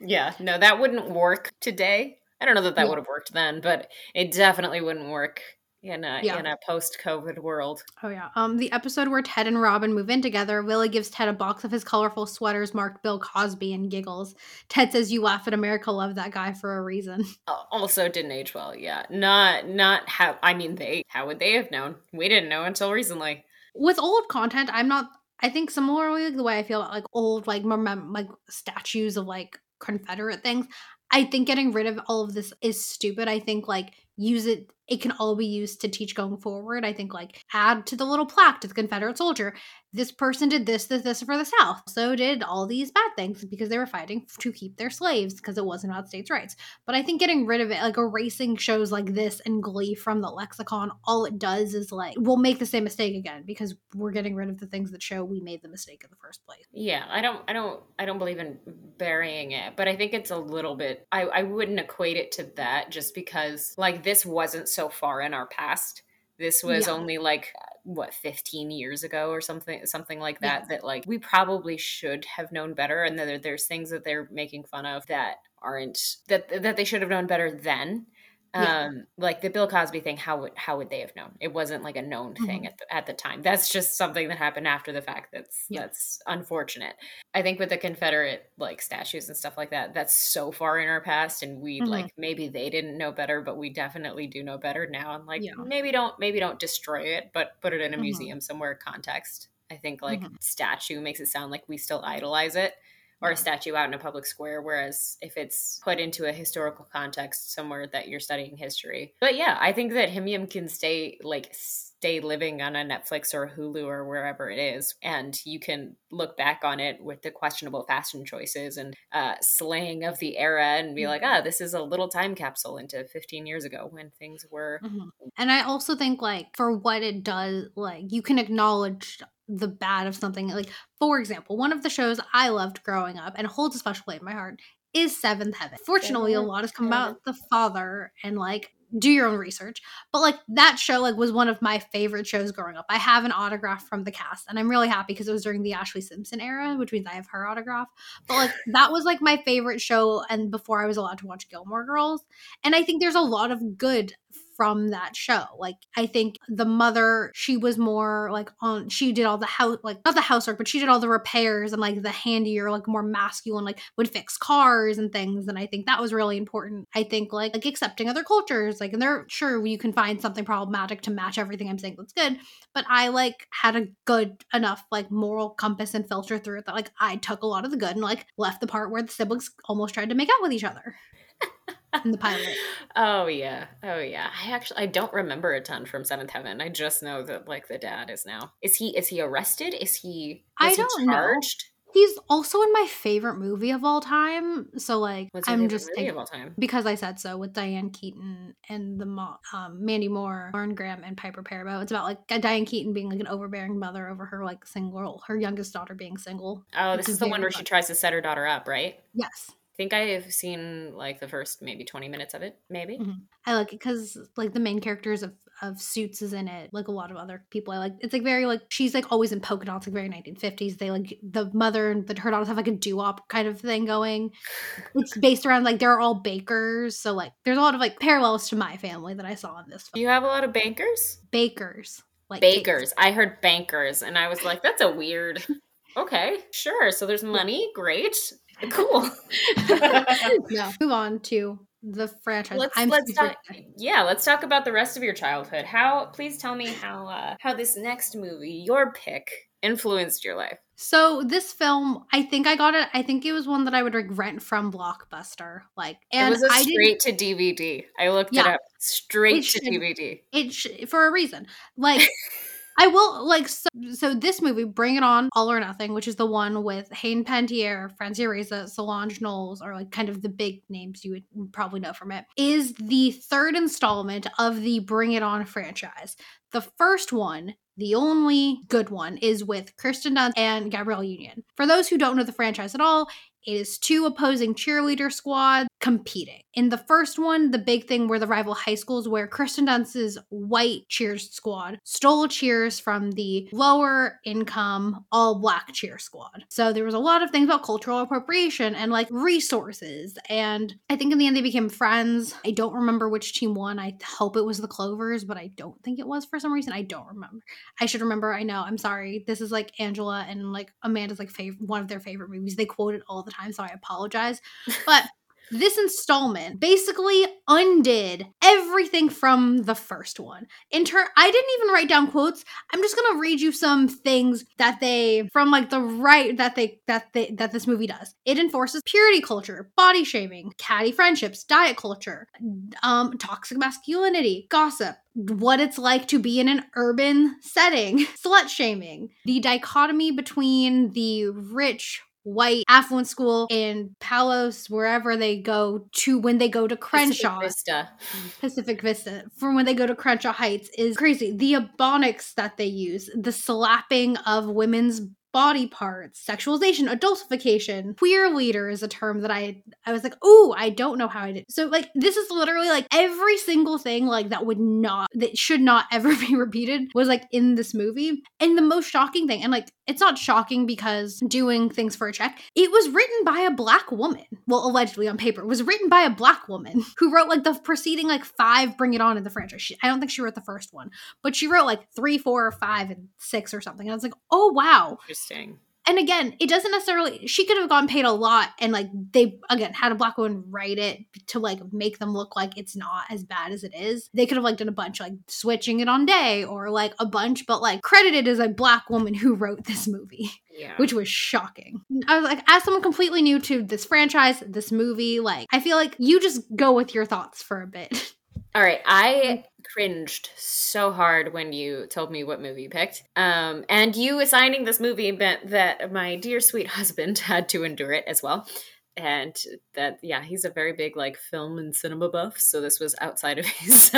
yeah, no, that wouldn't work today. I don't know that that Yeah. would have worked then, but it definitely wouldn't work in a Yeah. in a post COVID world. Oh yeah. Um, the episode where Ted and Robin move in together, Willie gives Ted a box of his colorful sweaters marked Bill Cosby and giggles. Ted says, "You laugh at America, love that guy for a reason." Al- Also, didn't age well. Yeah, not not how. I mean, they how would they have known? We didn't know until recently. With old content, I'm not. I think similarly the way I feel about like old like remem- like statues of like Confederate things. I think getting rid of all of this is stupid. I think like use it it can all be used to teach going forward. I think like add to the little plaque to the Confederate soldier. This person did this, this, this for the South. So did all these bad things because they were fighting to keep their slaves because it wasn't about states' rights. But I think getting rid of it, like erasing shows like this and Glee from the lexicon, all it does is like we'll make the same mistake again because we're getting rid of the things that show we made the mistake in the first place. Yeah, I don't, I don't, I don't believe in burying it, but I think it's a little bit. I, I wouldn't equate it to that just because like this wasn't so far in our past. This was yeah. only like what 15 years ago or something something like that yeah. that like we probably should have known better and there, there's things that they're making fun of that aren't that that they should have known better then yeah. um like the bill cosby thing how would how would they have known it wasn't like a known thing mm-hmm. at, the, at the time that's just something that happened after the fact that's yeah. that's unfortunate i think with the confederate like statues and stuff like that that's so far in our past and we mm-hmm. like maybe they didn't know better but we definitely do know better now and like yeah. maybe don't maybe don't destroy it but put it in a mm-hmm. museum somewhere context i think like mm-hmm. statue makes it sound like we still idolize it or a statue out in a public square. Whereas if it's put into a historical context somewhere that you're studying history. But yeah, I think that HIMYM can stay like stay living on a Netflix or Hulu or wherever it is. And you can look back on it with the questionable fashion choices and uh, slang of the era and be like, ah, this is a little time capsule into 15 years ago when things were. Mm-hmm. And I also think, like, for what it does, like, you can acknowledge the bad of something. Like, for example, one of the shows I loved growing up and holds a special place in my heart is Seventh Heaven. Fortunately, a lot has come about the father and like do your own research. But like that show like was one of my favorite shows growing up. I have an autograph from the cast and I'm really happy because it was during the Ashlee Simpson era, which means I have her autograph. But like that was like my favorite show and before I was allowed to watch Gilmore Girls. And I think there's a lot of good from that show. Like I think the mother, she was more like on she did all the house like not the housework, but she did all the repairs and like the handier, like more masculine, like would fix cars and things. And I think that was really important. I think like like accepting other cultures, like and they're sure you can find something problematic to match everything I'm saying that's good. But I like had a good enough like moral compass and filter through it that like I took a lot of the good and like left the part where the siblings almost tried to make out with each other in the pilot. Oh yeah. Oh yeah. I actually I don't remember a ton from Seventh Heaven. I just know that like the dad is now. Is he is he arrested? Is he I don't charged? know. He's also in my favorite movie of all time. So like I'm just movie of all time? because I said so with Diane Keaton and the mom, um, Mandy Moore, Lauren Graham, and Piper Perabo. It's about like Diane Keaton being like an overbearing mother over her like single, her youngest daughter being single. Oh, this is the one where fun. she tries to set her daughter up, right? Yes think I've seen like the first maybe 20 minutes of it, maybe. Mm-hmm. I like it because like the main characters of, of Suits is in it, like a lot of other people. I like it's like very like she's like always in polka dots, like very 1950s. They like the mother and the her daughters have like a doo-wop kind of thing going. it's based around like they're all bakers, so like there's a lot of like parallels to my family that I saw in this. Film. You have a lot of bankers. Bakers. Like bakers. I heard bankers, and I was like, that's a weird. okay, sure. So there's money. Great. Cool. yeah. Move on to the franchise. Let's, I'm let's talk. Yeah, let's talk about the rest of your childhood. How? Please tell me how uh, how this next movie, your pick, influenced your life. So this film, I think I got it. I think it was one that I would like rent from Blockbuster. Like, and it was a straight to DVD. I looked yeah, it up. Straight to DVD. It sh- for a reason. Like. I will like so, so, this movie, Bring It On, All or Nothing, which is the one with Hayden Panettiere, Francia Raisa, Solange Knowles, are like kind of the big names you would probably know from it, is the third installment of the Bring It On franchise. The first one, the only good one, is with Kirsten Dunst and Gabrielle Union. For those who don't know the franchise at all, it is two opposing cheerleader squads competing. In the first one, the big thing were the rival high schools where Kirsten Dunst's white cheers squad stole cheers from the lower income all black cheer squad. So there was a lot of things about cultural appropriation and like resources. And I think in the end they became friends. I don't remember which team won. I hope it was the Clovers, but I don't think it was for some reason. I don't remember. I should remember. I know. I'm sorry. This is like Angela and like Amanda's like favorite one of their favorite movies. They quoted all the time, so I apologize. But this installment basically undid everything from the first one. In turn, I didn't even write down quotes. I'm just gonna read you some things that they from like the right that they that they that this movie does. It enforces purity culture, body shaming, catty friendships, diet culture, um, toxic masculinity, gossip, what it's like to be in an urban setting, slut shaming, the dichotomy between the rich white affluent school in Palos, wherever they go to when they go to Crenshaw. Pacific Vista. Pacific Vista. From when they go to Crenshaw Heights is crazy. The ebonics that they use, the slapping of women's body parts, sexualization, adultification, queer leader is a term that I I was like, oh, I don't know how I did. So like this is literally like every single thing like that would not that should not ever be repeated was like in this movie. And the most shocking thing, and like it's not shocking because doing things for a check, it was written by a black woman. Well, allegedly on paper, was written by a black woman who wrote like the preceding like five Bring It On in the franchise. She, I don't think she wrote the first one, but she wrote like three, four, or five, and six or something. And I was like, oh wow, Interesting. and again, it doesn't necessarily. She could have gotten paid a lot, and like they again had a black woman write it to like make them look like it's not as bad as it is. They could have like done a bunch like switching it on day or like a bunch, but like credited as a black woman who wrote this movie, Yeah. which was shocking. I was like, as someone completely new to this franchise, this movie, like I feel like you just go with your thoughts for a bit. All right, I cringed so hard when you told me what movie you picked. Um, and you assigning this movie meant that my dear sweet husband had to endure it as well. And that, yeah, he's a very big like film and cinema buff, so this was outside of his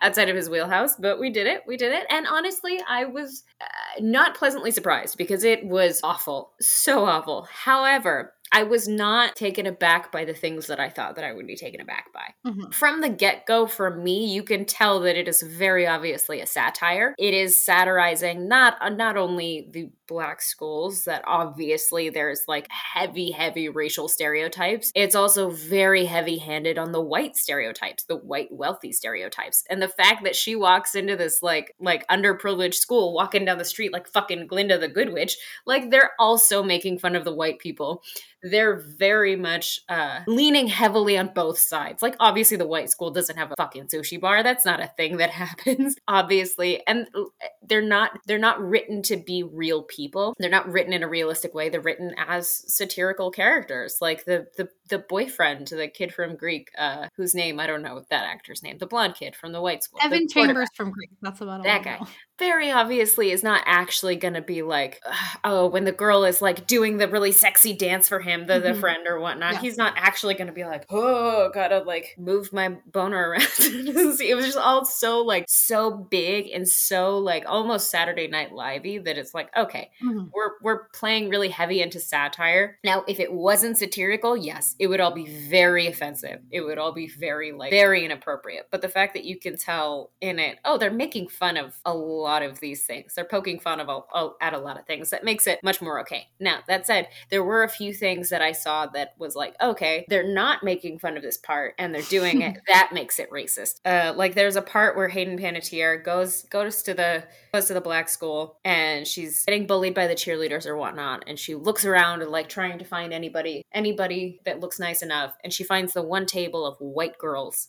outside of his wheelhouse. But we did it, we did it, and honestly, I was uh, not pleasantly surprised because it was awful, so awful. However, I was not taken aback by the things that I thought that I would be taken aback by Mhm. from the get go, for me, you can tell that it is very obviously a satire. It is satirizing not uh, not only the black schools that obviously there's like heavy, heavy racial stereotypes. It's also very heavy handed on the white stereotypes, the white wealthy stereotypes, and the fact that she walks into this like like underprivileged school, walking down the street like fucking Glinda the Good Witch, like they're also making fun of the white people they're very much uh, leaning heavily on both sides. Like, obviously, the white school doesn't have a fucking sushi bar. That's not a thing that happens, obviously. And uh, they're not they're not written to be real people. They're not written in a realistic way. They're written as satirical characters. Like the the the boyfriend, the kid from Greek, uh, whose name I don't know that actor's name, the blonde kid from the white school, Evan Chambers from Greek. That's about all That I guy. know. very obviously is not actually going to be like, oh, when the girl is like doing the really sexy dance for him, the, the Mhm. friend or whatnot, Yeah. he's not actually going to be like, oh, gotta like move my boner around. it was just all so like so big and so like almost Saturday Night Livey that it's like, okay, Mhm. we're we're playing really heavy into satire. Now, if it wasn't satirical, yes, it would all be very offensive. It would all be very like very inappropriate. But the fact that you can tell in it, oh, they're making fun of a lot of these things. They're poking fun of a, a- at a lot of things. That makes it much more okay. Now, that said, there were a few things that I saw that was like, okay, they're not making fun of this part and they're doing it. that makes it racist. Uh, like there's a part where Hayden Panettiere goes goes to the goes to the black school and she's getting bullied by the cheerleaders or whatnot. And she looks around and like trying to find anybody anybody that looks nice enough. And she finds the one table of white girls.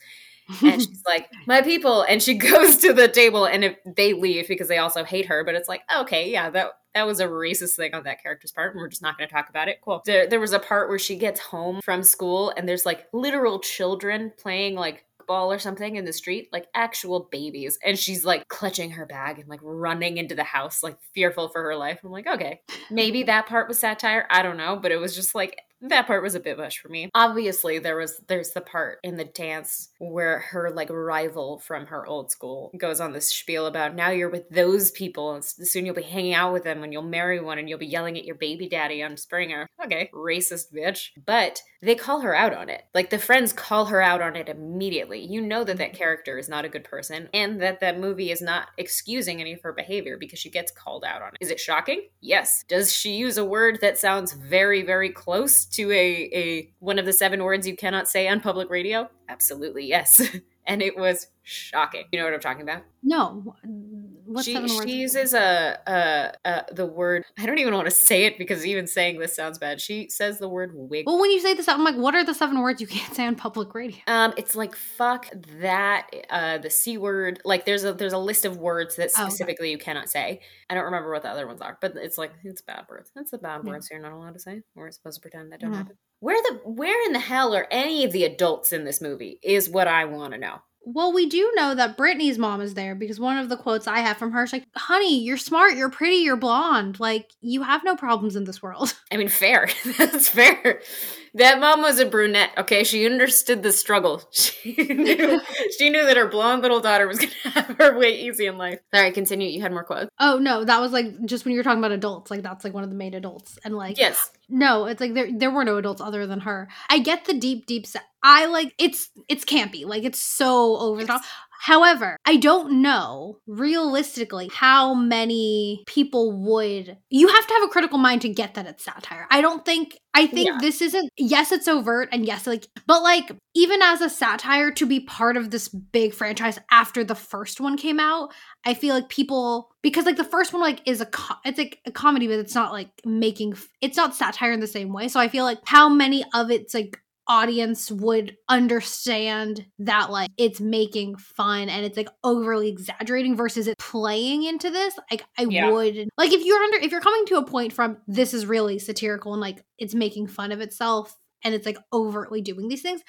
And she's like my people. And she goes to the table and if they leave because they also hate her. But it's like okay yeah that that was a racist thing on that character's part. And we're just not going to talk about it. Cool. There, there was a part where she gets home from school and there's like literal children playing like ball or something in the street like actual babies. And she's like clutching her bag and like running into the house like fearful for her life. I'm like okay maybe that part was satire. I don't know. But it was just like that part was a bit much for me. Obviously there was there's the part in the dance where her like rival from her old school goes on this spiel about now you're with those people and soon you'll be hanging out with them and you'll marry one and you'll be yelling at your baby daddy on springer. Okay racist bitch. But they call her out on it. Like the friends call her out on it immediately. You know that that mm-hmm. character is not a good person and that that movie is not excusing any of her behavior because she gets called out on it. Is it shocking? Yes. Does she use a word that sounds very very close to a, a one of the seven words you cannot say on public radio? Absolutely yes. And it was shocking you know what i'm talking about No, What's she, she uses a, a, a the word. I don't even want to say it because even saying this sounds bad. She says the word wig. Well, when you say this, I'm like, what are the seven words you can't say on public radio? Um, it's like fuck that, uh, the c word. Like there's a there's a list of words that Oh, okay. specifically you cannot say. I don't remember what the other ones are, but it's like it's bad words. That's the bad Yeah. words you're not allowed to say. We're supposed to pretend that don't happen. Where the where in the hell are any of the adults in this movie? Is what I want to know. Well, we do know that Brittany's mom is there because one of the quotes I have from her is like, honey, you're smart, you're pretty, you're blonde. Like, you have no problems in this world. I mean, fair. That's fair. That mom was a brunette. Okay, she understood the struggle. She knew. she knew that her blonde little daughter was gonna have her way easy in life. Sorry, continue. You had more quotes. Oh, no, that was like just when you were talking about adults. Like, that's like one of the main adults. And like, Yes. no, it's like there, there were no adults other than her. I get the deep, deep set. I like it's it's campy. Like it's so over the top. However, I don't know realistically how many people would. You have to have a critical mind to get that it's satire. I don't think. I think Yeah. this isn't. Yes, it's overt, and yes, like, but like even as a satire to be part of this big franchise after the first one came out, I feel like people because like the first one like is a co- it's like a comedy, but it's not like making f- it's not satire in the same way. So I feel like how many of its like audience would understand that like it's making fun and it's like overly exaggerating versus it playing into this like i Yeah. would like if you're under if you're coming to a point from this is really satirical and like it's making fun of itself and it's like overtly doing these things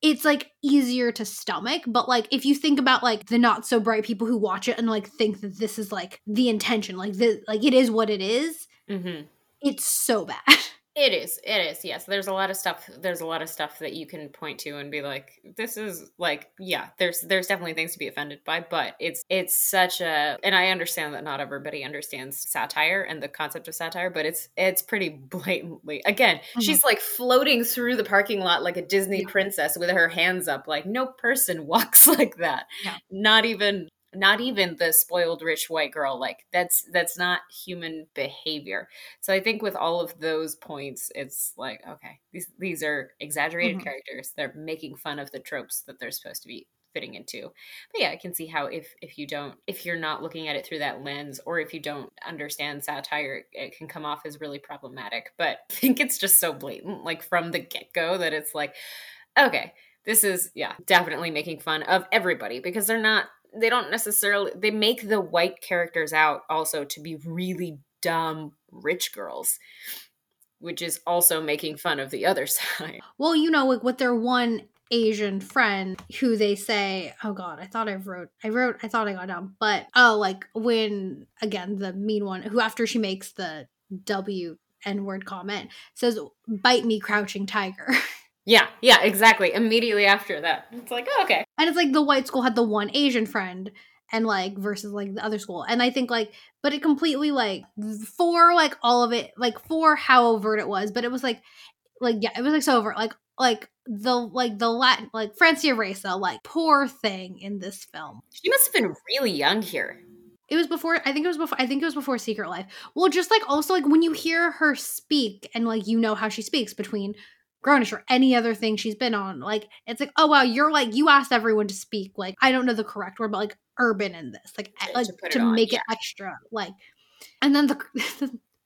it's like easier to stomach but like if you think about like the not so bright people who watch it and like think that this is like the intention like the like it is what it is Mm-hmm. it's so bad It is. It is. Yes. There's a lot of stuff. There's a lot of stuff that you can point to and be like, "This is like, yeah." There's there's definitely things to be offended by, but it's it's such a. And I understand that not everybody understands satire and the concept of satire, but it's it's pretty blatantly. Again, Mhm. she's like floating through the parking lot like a Disney Yeah. princess with her hands up. Like no person walks like that. Yeah. Not even not even the spoiled rich white girl like that's that's not human behavior so I think with all of those points, it's like, okay, these these are exaggerated Mhm. characters. They're making fun of the tropes that they're supposed to be fitting into. But yeah, I can see how if if you don't if you're not looking at it through that lens or if you don't understand satire, it can come off as really problematic. But I think it's just so blatant, like from the get-go that it's like, okay, this is yeah, definitely making fun of everybody because they're not they don't necessarily they make the white characters out also to be really dumb rich girls which is also making fun of the other side. Well, you know, like with their one Asian friend who they say, oh god, I thought I wrote, I wrote, I thought I got down, but oh, like when again the mean one who after she makes the W N word comment says, "Bite me, crouching tiger," yeah yeah exactly immediately after that it's like oh, okay and it's like the white school had the one Asian friend. And like versus like the other school, and I think like, but it completely like for like all of it, like for how overt it was, but it was like, like yeah, it was like so overt, like like the like the Latin like Francia Raisa, like poor thing in this film. she must have been really young here It was before I think it was before I think it was before Secret Life. Well, just like also like when you hear her speak and like you know how she speaks between Grownish or any other thing she's been on, like it's like, oh wow, you're like you asked everyone to speak like I don't know the correct word, but like urban in this. Like To- like to to, it on, make yeah. it extra. Like and then the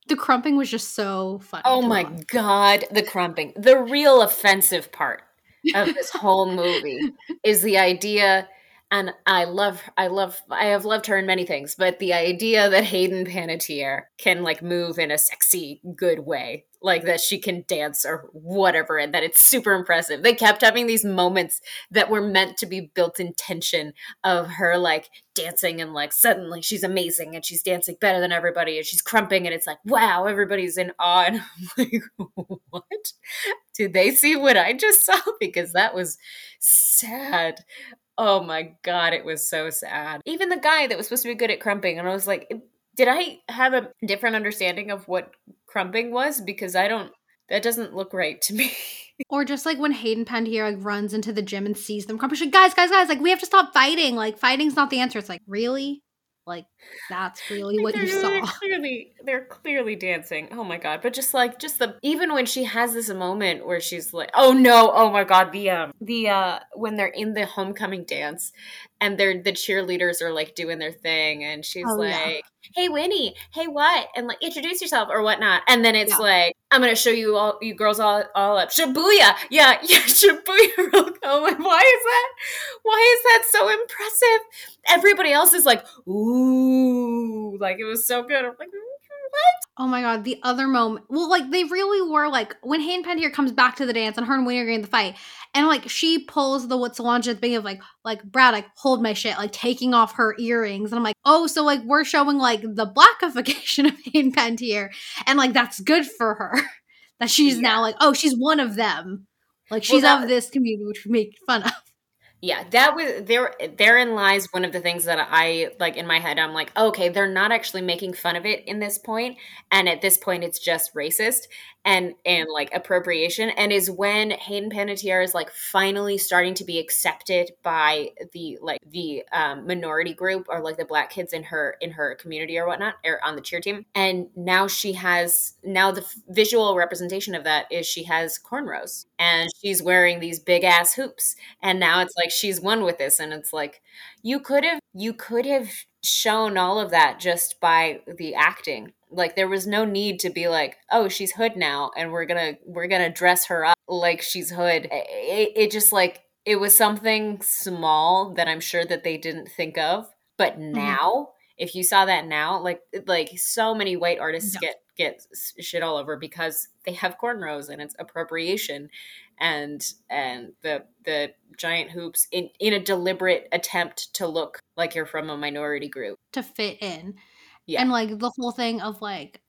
the krumping was just so funny. oh my watch. god the krumping the real offensive part of this whole movie is the idea and I love I love I have loved her in many things, but the idea that Hayden Panettiere can like move in a sexy good way, like that she can dance or whatever, and that it's super impressive. They kept having these moments that were meant to be built in tension of her like dancing and like suddenly she's amazing and she's dancing better than everybody and she's krumping and it's like wow everybody's in awe. And I'm like what? Did they see what I just saw? Because that was sad Oh my god, it was so sad. Even the guy that was supposed to be good at krumping, and I was like, did I have a different understanding of what krumping was? Because I don't. That doesn't look right to me. Or just like when Hayden Panettiere like runs into the gym and sees them krumping, like, guys, guys, guys, like we have to stop fighting. Like fighting's not the answer. It's like, really? Like that's really what you saw. They're clearly, they're clearly dancing. Oh my god! But just like, just the even when she has this moment where she's like, "Oh no! Oh my god!" The um, the uh, when they're in the homecoming dance, and they're the cheerleaders are like doing their thing, and she's Oh, like, yeah. "Hey Winnie, hey what?" and like introduce yourself or whatnot, and then it's Yeah. like, "I'm gonna show you all, you girls all all up, Shibuya, yeah, yeah, Shibuya." Oh my, why is that? Why is that so impressive? Everybody else is like, "Ooh," like it was so good. I'm like, mm-hmm, "What?" Oh my god, the other moment. Well, like they really were like when Hayden Panettiere comes back to the dance and her and getting the fight, and like she pulls the what Solange at the beginning of like like Brad like hold my shit, like taking off her earrings, and I'm like, oh, so like we're showing like the blackification of Hayden Panettiere, and like that's good for her that she's Yeah. now like oh she's one of them, like Well, she's that- of this community which we make fun of. Yeah, that was there. Therein lies one of the things that I like in my head. I'm like, okay, they're not actually making fun of it in this point, and at this point, it's just racist and and like appropriation. And is when Hayden Panettiere is like finally starting to be accepted by the like the um, minority group or like the black kids in her in her community or whatnot or on the cheer team. And now she has now the f- visual representation of that is she has cornrows and she's wearing these big ass hoops and now it's like she's one with this and it's like you could have you could have shown all of that just by the acting. Like there was no need to be like oh she's hood now and we're gonna we're gonna dress her up like she's hood. It, it just like it was something small that i'm sure that they didn't think of. But mm-hmm. now if you saw that now like like so many white artists Yeah. get get shit all over because they have cornrows and it's appropriation and and the the giant hoops in in a deliberate attempt to look like you're from a minority group. to fit in. Yeah. And like the whole thing of like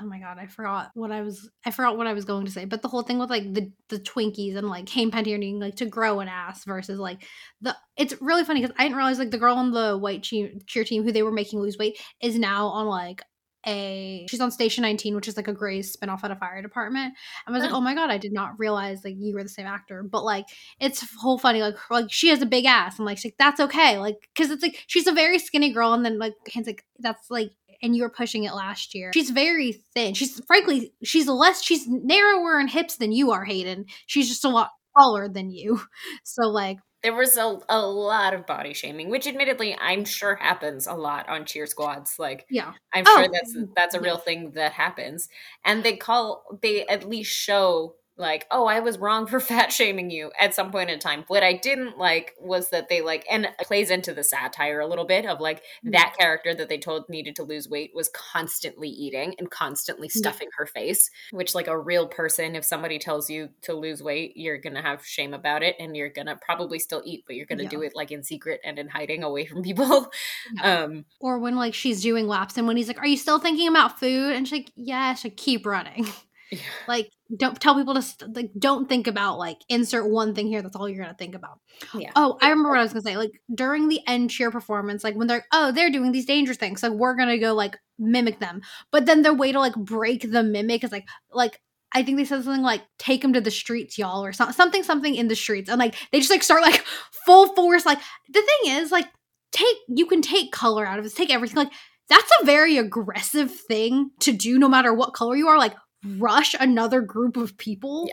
oh my god, I forgot what I was I forgot what I was going to say. But the whole thing with like the the Twinkies and like Kane Panettiere needing like to grow an ass versus like the it's really funny because I didn't realize like the girl on the white cheer, cheer team who they were making lose weight is now on like a she's on station 19 which is like a Grey's spinoff at a fire department. I was like Oh. my god i did not realize like you were the same actor. But like it's whole funny like like she has a big ass. I'm like, she's like that's okay. Like because it's like she's a very skinny girl and then like hands like that's like and you were pushing it last year. She's very thin. She's frankly she's less she's narrower in hips than you are hayden. She's just a lot taller than you. So like There was a, a lot of body shaming, which admittedly I'm sure happens a lot on cheer squads. Like yeah I'm Oh, sure that's mm-hmm. that's a yeah. real thing that happens. And they call they at least show like, oh, I was wrong for fat shaming you at some point in time. What I didn't like was that they like and it plays into the satire a little bit of like Mm. that character that they told needed to lose weight was constantly eating and constantly Yeah. stuffing her face, which like a real person, if somebody tells you to lose weight, you're gonna have shame about it and you're gonna probably still eat, but you're gonna Yeah. do it like in secret and in hiding away from people. Yeah. Um or when like she's doing laps and when he's like are you still thinking about food and she's like yes I keep running yeah. like don't tell people to like don't think about like insert one thing here that's all you're gonna think about Yeah. oh i remember what i was gonna say like during the end cheer performance like when they're oh they're doing these dangerous things like we're gonna go like mimic them but then their way to like break the mimic is like like I think they said something like "take them to the streets, y'all," or so- something, something in the streets, and like they just like start like full force. Like the thing is, like take you can take color out of this, take everything. Like that's a very aggressive thing to do, no matter what color you are. Like rush another group of people.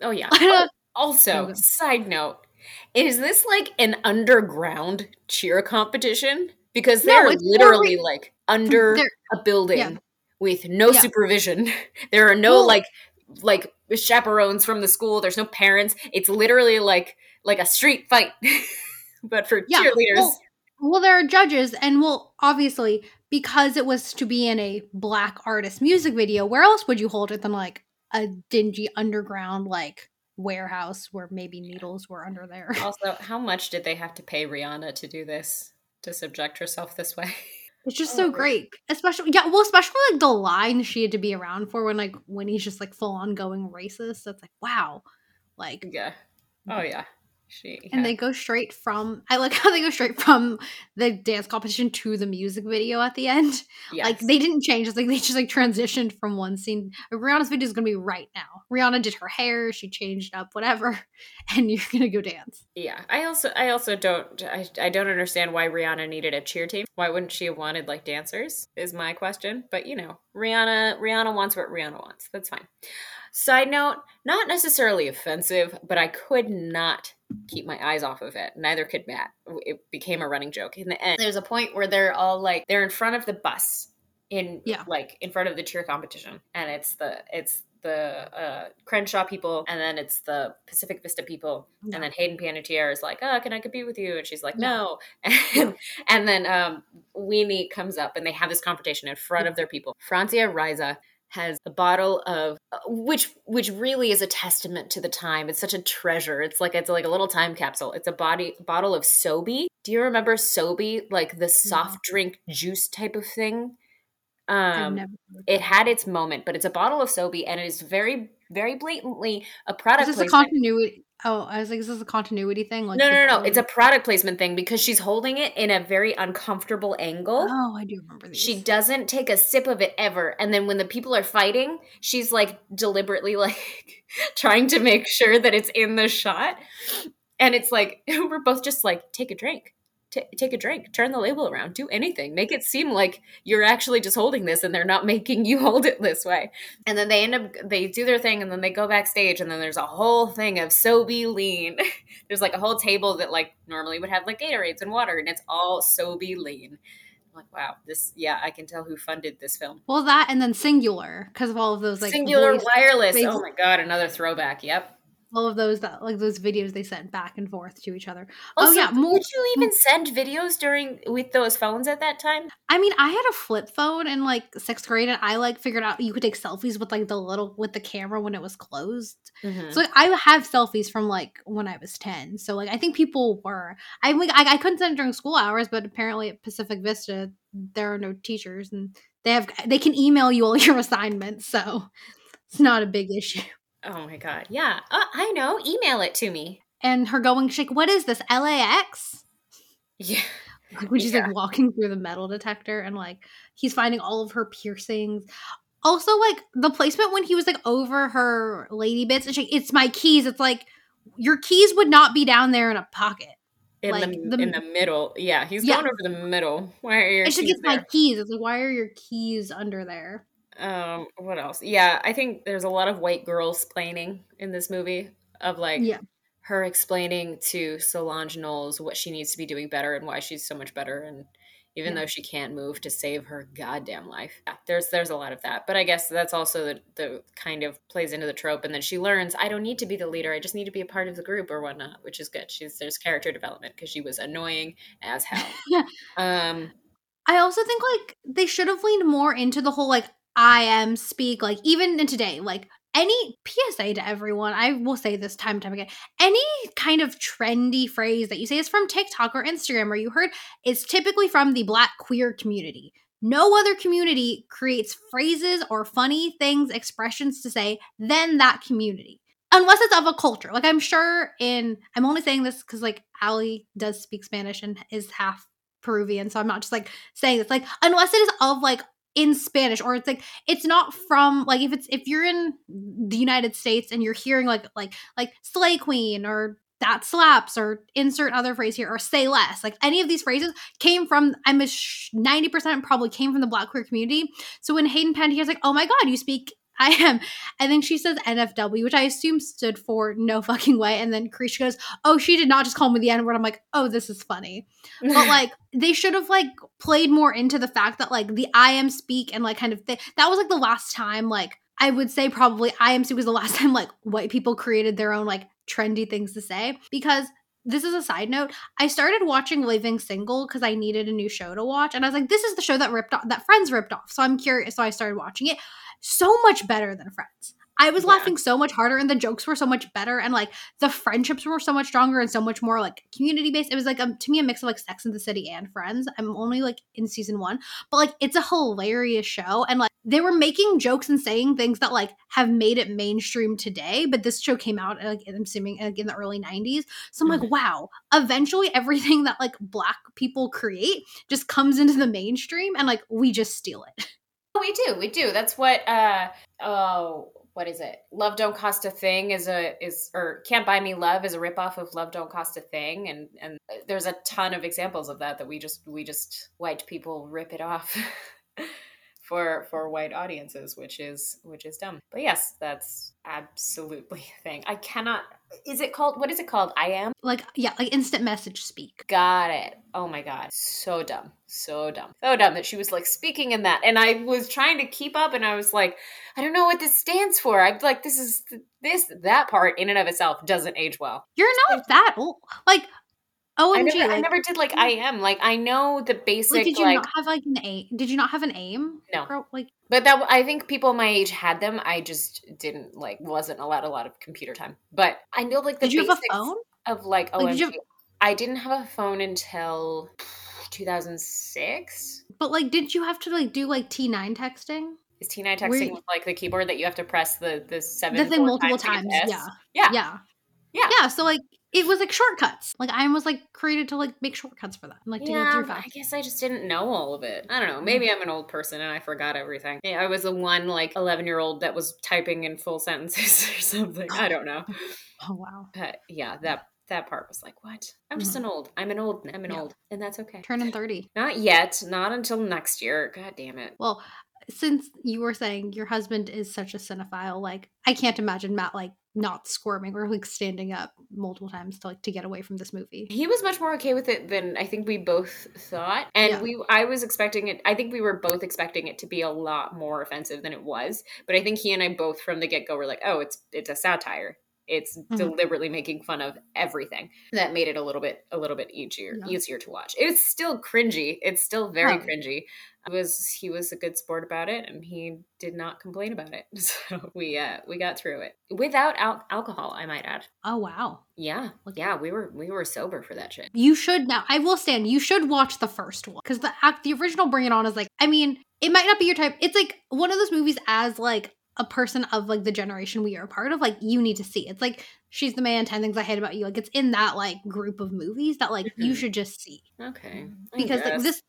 Oh yeah. I oh, Also, oh, Okay. side note, is this like an underground cheer competition? Because they're it's literally like under a building yeah. with no Yeah. supervision. There are no like like chaperones from the school. There's no parents. It's literally like like a street fight, but for Yeah, cheerleaders. Well, well, there are judges, and well, obviously, because it was to be in a black artist music video, where else would you hold it than like a dingy underground like warehouse where maybe needles were under there? also, how much did they have to pay Rihanna to do this? To subject herself this way? It's just Oh, so great, especially yeah, well, especially like the line she had to be around for when like when he's just like full on going racist. That's like wow, like yeah. Oh yeah. She And they go straight from I like how they go straight from the dance competition to the music video at the end. Like they didn't change. It's like they just like transitioned from one scene. Rihanna's video is gonna be right now. Rihanna did her hair, she changed up, whatever, and you're gonna go dance. Yeah, I also I also don't I, I don't understand why Rihanna needed a cheer team. Why wouldn't she have wanted like dancers? Is my question. But you know, Rihanna Rihanna wants what Rihanna wants. That's fine. Side note, not necessarily offensive, but I could not keep my eyes off of it. Neither could Matt. It became a running joke. In the end, there's a point where they're all like they're in front of the bus in Yeah. like in front of the cheer competition and it's the it's the uh, Crenshaw people, and then it's the Pacific Vista people, Yeah. and then Hayden Panettiere is like, "Oh, can I compete with you?" And she's like, Yeah. "No." And, and then um, Winnie comes up, and they have this confrontation in front of their people. Francia Raisa has a bottle of which which really is a testament to the time. It's such a treasure. It's like it's like a little time capsule. It's a body bottle of Sobe. Do you remember Sobe, like the soft drink juice type of thing? Um, it had its moment, but it's a bottle of Sobe, and it is very, very blatantly a product. Is this a continuity? Oh, I was like, this is this a continuity thing? Like no, no, no, no. It's a product placement thing because she's holding it in a very uncomfortable angle. Oh, I do remember these. She doesn't take a sip of it ever, and then when the people are fighting, she's like deliberately like trying to make sure that it's in the shot, and it's like we're both just like take a drink. Ta take a drink, turn the label around, do anything, make it seem like you're actually just holding this and they're not making you hold it this way. And then they end up, they do their thing and then they go backstage and then there's a whole thing of Sobe lean. there's like a whole table that like normally would have like Gatorades and water and it's all Sobe lean. Like, wow, this, yeah, I can tell who funded this film. well, that and then Cingular because of all of those like Cingular voice- wireless. Oh my God, another throwback. Yep. All of those that like those videos they sent back and forth to each other. Oh, yeah, more- Would you even send videos during with those phones at that time? I mean, I had a flip phone in like sixth grade, and I like figured out you could take selfies with like the little with the camera when it was closed. Mhm. So like, I have selfies from like when I was ten. So like I think people were. I like I, I couldn't send it during school hours, but apparently at Pacific Vista there are no teachers, and they have they can email you all your assignments, so it's not a big issue. Oh my god. Yeah. Uh, I know. Email it to me. And her going, she's like, "What is this LAX?" Yeah. Like when she's Yeah. like walking through the metal detector and like he's finding all of her piercings. Also, like the placement when he was like over her lady bits and she, it's my keys. It's like your keys would not be down there in a pocket. In Like, the, the- in the middle. Yeah, he's Yeah. going over the middle. Why are your And keys gets my keys. It's like, why are your keys under there? Um, what else? Yeah, I think there's a lot of white girls explaining in this movie of like Yeah. her explaining to Solange Knowles what she needs to be doing better and why she's so much better and even Yeah. though she can't move to save her goddamn life. Yeah, there's there's a lot of that. But I guess that's also the, the kind of plays into the trope and then she learns I don't need to be the leader. I just need to be a part of the group or whatnot, which is good. She's there's character development because she was annoying as hell. Yeah. Um I also think like they should have leaned more into the whole like I am speak like even in today like any PSA to everyone I will say this time and time again any kind of trendy phrase that you say is from TikTok or Instagram or you heard is typically from the black queer community no other community creates phrases or funny things expressions to say than that community unless it's of a culture like I'm sure in I'm only saying this cuz like Ali does speak Spanish and is half Peruvian, so I'm not just like saying this. Like, unless it is of like in Spanish, or it's like it's not from like if it's if you're in the United States and you're hearing like like like slay queen or that slaps or insert other phrase here or say less like any of these phrases came from i'm a sh- 90% probably came from the black queer community. So when hayden panettiere like oh my god you speak i am. And then she says nfw which i assume stood for no fucking way. And then Krisha goes oh she did not just call me the n-word i'm like oh this is funny. But like they should have like played more into the fact that like the I am speak and like kind of thing that was like the last time like I would say probably I am speak was the last time like white people created their own like trendy things to say. Because this is a side note. I started watching Living Single because I needed a new show to watch, and I was like, "This is the show that ripped off that Friends ripped off." So I'm curious. So I started watching it. So much better than Friends. I was Yeah. laughing so much harder and the jokes were so much better and like the friendships were so much stronger and so much more like community based. It was like um to me a mix of like Sex and the City and Friends. I'm only like in season one, but like it's a hilarious show and like they were making jokes and saying things that like have made it mainstream today. But this show came out like I'm assuming like in the early 90s. So I'm like, wow, eventually everything that like black people create just comes into the mainstream and like we just steal it. We do, we do. That's what uh oh what is it? Love Don't Cost a Thing is a is or Can't Buy Me Love is a ripoff of Love Don't Cost a Thing and and there's a ton of examples of that that we just we just white people rip it off for for white audiences, which is which is dumb. But yes, that's absolutely a thing. I cannot is it called what is it called? I am? Like yeah, like instant message speak. Got it. Oh my god. So dumb. So dumb. So dumb that she was like speaking in that. And I was trying to keep up and I was like, I don't know what this stands for. I'm like, this is this that part in and of itself doesn't age well. You're not that old. Like I OMG. never, I never did like I am. Like I know the basic like, did you like not have like an aim? Did you not have an aim? No. Girl, like but that I think people my age had them. I just didn't like wasn't allowed a lot of computer time. But I know like the did you have a phone? of like Like, did OMG. you have- I didn't have a phone until 2006. But like did you have to like do like T9 texting? Is T9 texting like the keyboard that you have to press the the seven The thing multiple times. Yeah. Yeah. Yeah. Yeah. Yeah. So like it was like shortcuts. Like I was like created to like make shortcuts for that. and, Like to Yeah, go through but I guess I just didn't know all of it. I don't Mm. know. Maybe I'm an old person and I forgot everything. Yeah, I was the one like 11 year old that was typing in full sentences or something. I don't know. Oh wow. But yeah, that that part was like, what? I'm just an old. I'm an old. I'm an Yeah. old, and that's okay. Turning 30. Not yet. Not until next year. God damn it. Well, since you were saying your husband is such a cinephile, like I can't imagine Matt like not squirming or like standing up multiple times to like to get away from this movie. He was much more okay with it than I think we both thought. And Yeah. we I was expecting it I think we were both expecting it to be a lot more offensive than it was. But I think he and I both from the get-go were like, "Oh, it's it's a satire." It's Mhm. deliberately making fun of everything. That made it a little bit a little bit easier Yeah. easier to watch. It's still cringy. It's still very cringy. It was he was a good sport about it and he did not complain about it. So we uh we got through it without al- alcohol, I might add. Oh wow. Yeah. Yeah, we were we were sober for that shit. You should now. I will stand. You should watch the first one because the act, the original Bring It On is like. I mean, it might not be your type. It's like one of those movies as like a person of like the generation we are a part of. Like you need to see. It's like She's the Man, Ten Things I Hate About You. Like it's in that like group of movies that like you Mhm. should just see Okay. I because like this.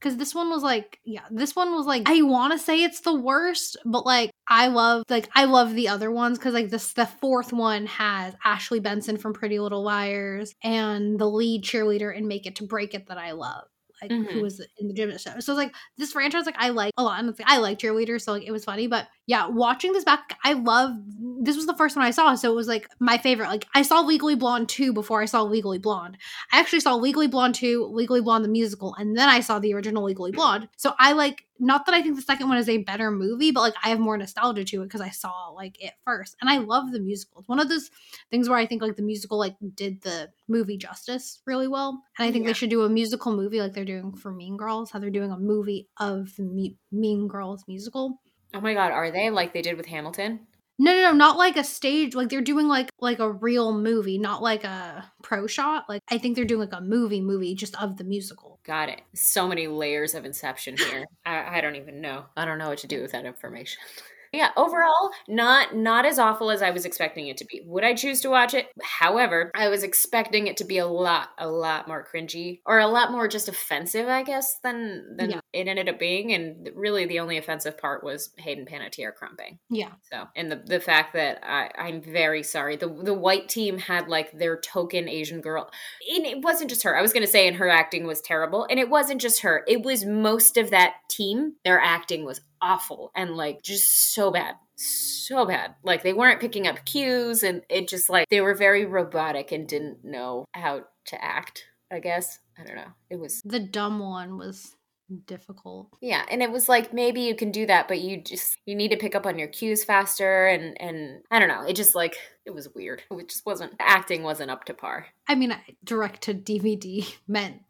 Because this one was like, yeah, this one was like, I want to say it's the worst, but like, I love, like, I love the other ones because like this, the fourth one has Ashley Benson from Pretty Little Liars and the lead cheerleader in Make It or Break It that I love, like, Mhm. who was in the gym show. So it's like this franchise, like, I like a lot, and it's like I like cheerleaders, so like it was funny. But yeah, watching this back, I love. This was the first one I saw, so it was like my favorite. Like I saw Legally Blonde two before I saw Legally Blonde. I actually saw Legally Blonde 2, Legally Blonde the musical, and then I saw the original Legally Blonde. So I like not that I think the second one is a better movie, but like I have more nostalgia to it because I saw like it first. And I love the musical. It's one of those things where I think like the musical like did the movie justice really well. And I think Yeah. they should do a musical movie like they're doing for Mean Girls, how they're doing a movie of the Me- Mean Girls musical. Oh my god, are they like they did with Hamilton? No, no, no, not like a stage. Like they're doing like like a real movie, not like a pro shot. Like I think they're doing like a movie movie just of the musical. Got it. So many layers of inception here. I, I don't even know. I don't know what to do with that information. yeah, overall, not not as awful as I was expecting it to be. Would I choose to watch it? However, I was expecting it to be a lot, a lot more cringy or a lot more just offensive, I guess, than than Yeah. It ended up being. And really, the only offensive part was Hayden Panettiere krumping. Yeah. So, and the the fact that I, I'm very sorry. The the white team had like their token Asian girl. And it wasn't just her. I was gonna say, and her acting was terrible. And it wasn't just her. It was most of that team. Their acting was awful and like just so bad. So bad. Like they weren't picking up cues and it just like they were very robotic and didn't know how to act, I guess. I don't know. It was The dumb one was difficult. yeah, and it was like maybe you can do that, but you just you need to pick up on your cues faster, and and I don't know. It just like it was weird. It just wasn't the acting wasn't up to par. I mean, direct to DVD meant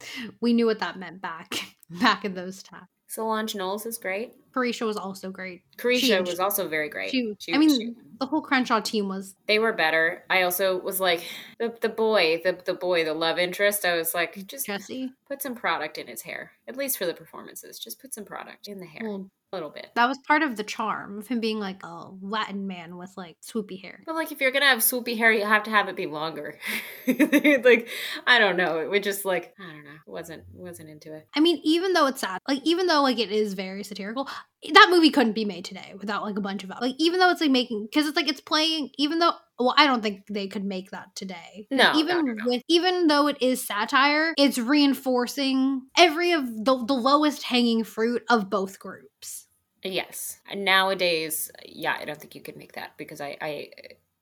we knew what that meant back back in those times. Solange Knowles is great. Carisha was also great. Carisha was also very great. She, she I mean, she, the whole Crenshaw team was. They were better. I also was like the the boy, the the boy, the love interest. I was like, just Jesse. put some product in his hair, at least for the performances. Just put some product in the hair. Well, little bit. That was part of the charm of him being like a Latin man with like swoopy hair. But like if you're gonna have swoopy hair, you have to have it be longer. like I don't know. It would just like I don't know. wasn't wasn't into it. I mean, even though it's sad, like even though like it is very satirical, that movie couldn't be made today without like a bunch of like even though it's like making because it's like it's playing even though well i don't think they could make that today no even no, no, no. with even though it is satire it's reinforcing every of the, the lowest hanging fruit of both groups yes nowadays yeah i don't think you could make that because i i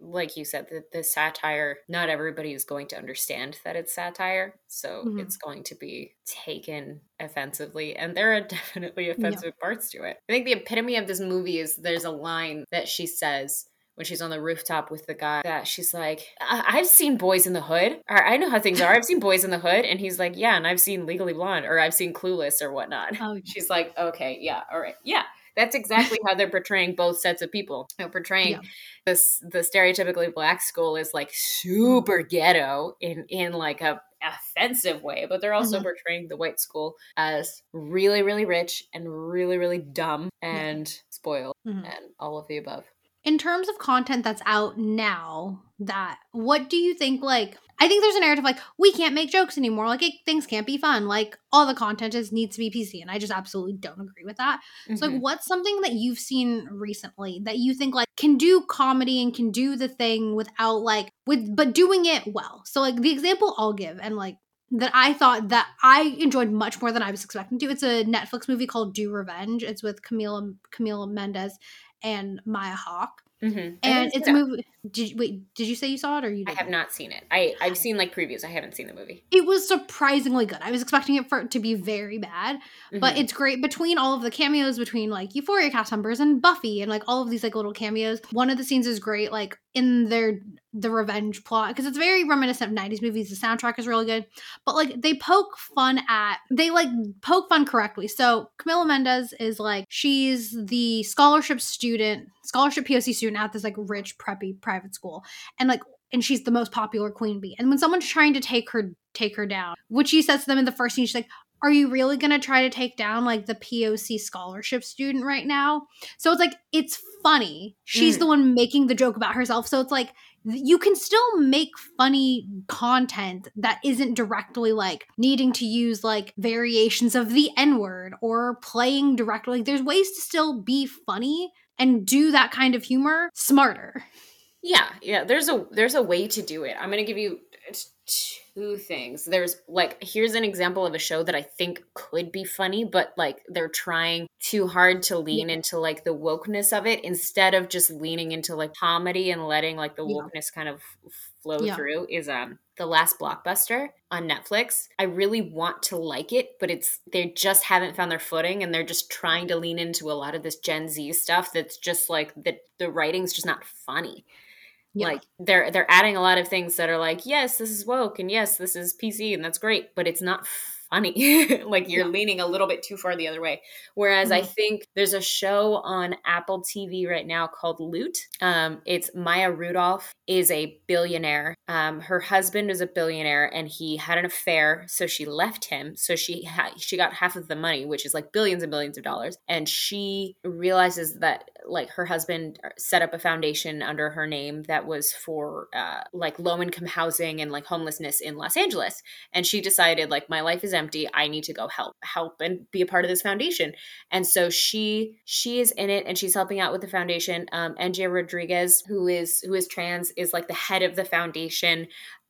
like you said, the, the satire, not everybody is going to understand that it's satire. So mm-hmm. it's going to be taken offensively. And there are definitely offensive yeah. parts to it. I think the epitome of this movie is there's a line that she says when she's on the rooftop with the guy that she's like i've seen boys in the hood or i know how things are i've seen boys in the hood and he's like yeah and i've seen legally blonde or i've seen clueless or whatnot oh. she's like okay yeah all right yeah that's exactly how they're portraying both sets of people. They're portraying yeah. this the stereotypically black school is like super ghetto in in like a offensive way, but they're also mm-hmm. portraying the white school as really, really rich and really, really dumb and spoiled mm-hmm. and all of the above. In terms of content that's out now, that what do you think like I think there's a narrative like we can't make jokes anymore. Like it, things can't be fun. Like all the content is needs to be PC, and I just absolutely don't agree with that. Mm-hmm. So like, mm-hmm. what's something that you've seen recently that you think like can do comedy and can do the thing without like with but doing it well? So like the example I'll give and like that I thought that I enjoyed much more than I was expecting to. It's a Netflix movie called Do Revenge. It's with Camila Camila Mendes and Maya Hawke. Mm-hmm. And it's a movie. Did you, wait? Did you say you saw it or you? Didn't? I have not seen it. I I've seen like previews. I haven't seen the movie. It was surprisingly good. I was expecting it for it to be very bad, mm-hmm. but it's great between all of the cameos between like Euphoria cast members and Buffy and like all of these like little cameos. One of the scenes is great, like in their the revenge plot because it's very reminiscent of 90s movies the soundtrack is really good but like they poke fun at they like poke fun correctly so camila mendes is like she's the scholarship student scholarship poc student at this like rich preppy private school and like and she's the most popular queen bee and when someone's trying to take her take her down which she says to them in the first scene she's like are you really going to try to take down like the POC scholarship student right now? So it's like, it's funny. She's mm. the one making the joke about herself. So it's like, you can still make funny content that isn't directly like needing to use like variations of the N word or playing directly. There's ways to still be funny and do that kind of humor smarter. Yeah, yeah. There's a there's a way to do it. I'm gonna give you two things. There's like here's an example of a show that I think could be funny, but like they're trying too hard to lean yeah. into like the wokeness of it instead of just leaning into like comedy and letting like the wokeness yeah. kind of flow yeah. through is um the last blockbuster on Netflix. I really want to like it, but it's they just haven't found their footing and they're just trying to lean into a lot of this Gen Z stuff that's just like the the writing's just not funny. Yeah. Like they're they're adding a lot of things that are like, yes, this is woke and yes, this is PC and that's great, but it's not funny. like you're yeah. leaning a little bit too far the other way. Whereas mm-hmm. I think there's a show on Apple TV right now called Loot. Um, it's Maya Rudolph is a billionaire. Um, her husband is a billionaire and he had an affair, so she left him. So she ha- she got half of the money, which is like billions and billions of dollars. And she realizes that like her husband set up a foundation under her name that was for uh, like low income housing and like homelessness in Los Angeles. And she decided like my life is empty. I need to go help help and be a part of this foundation. And so she she is in it and she's helping out with the foundation. Um, MJ Rodriguez, who is who is trans, is like the head of the foundation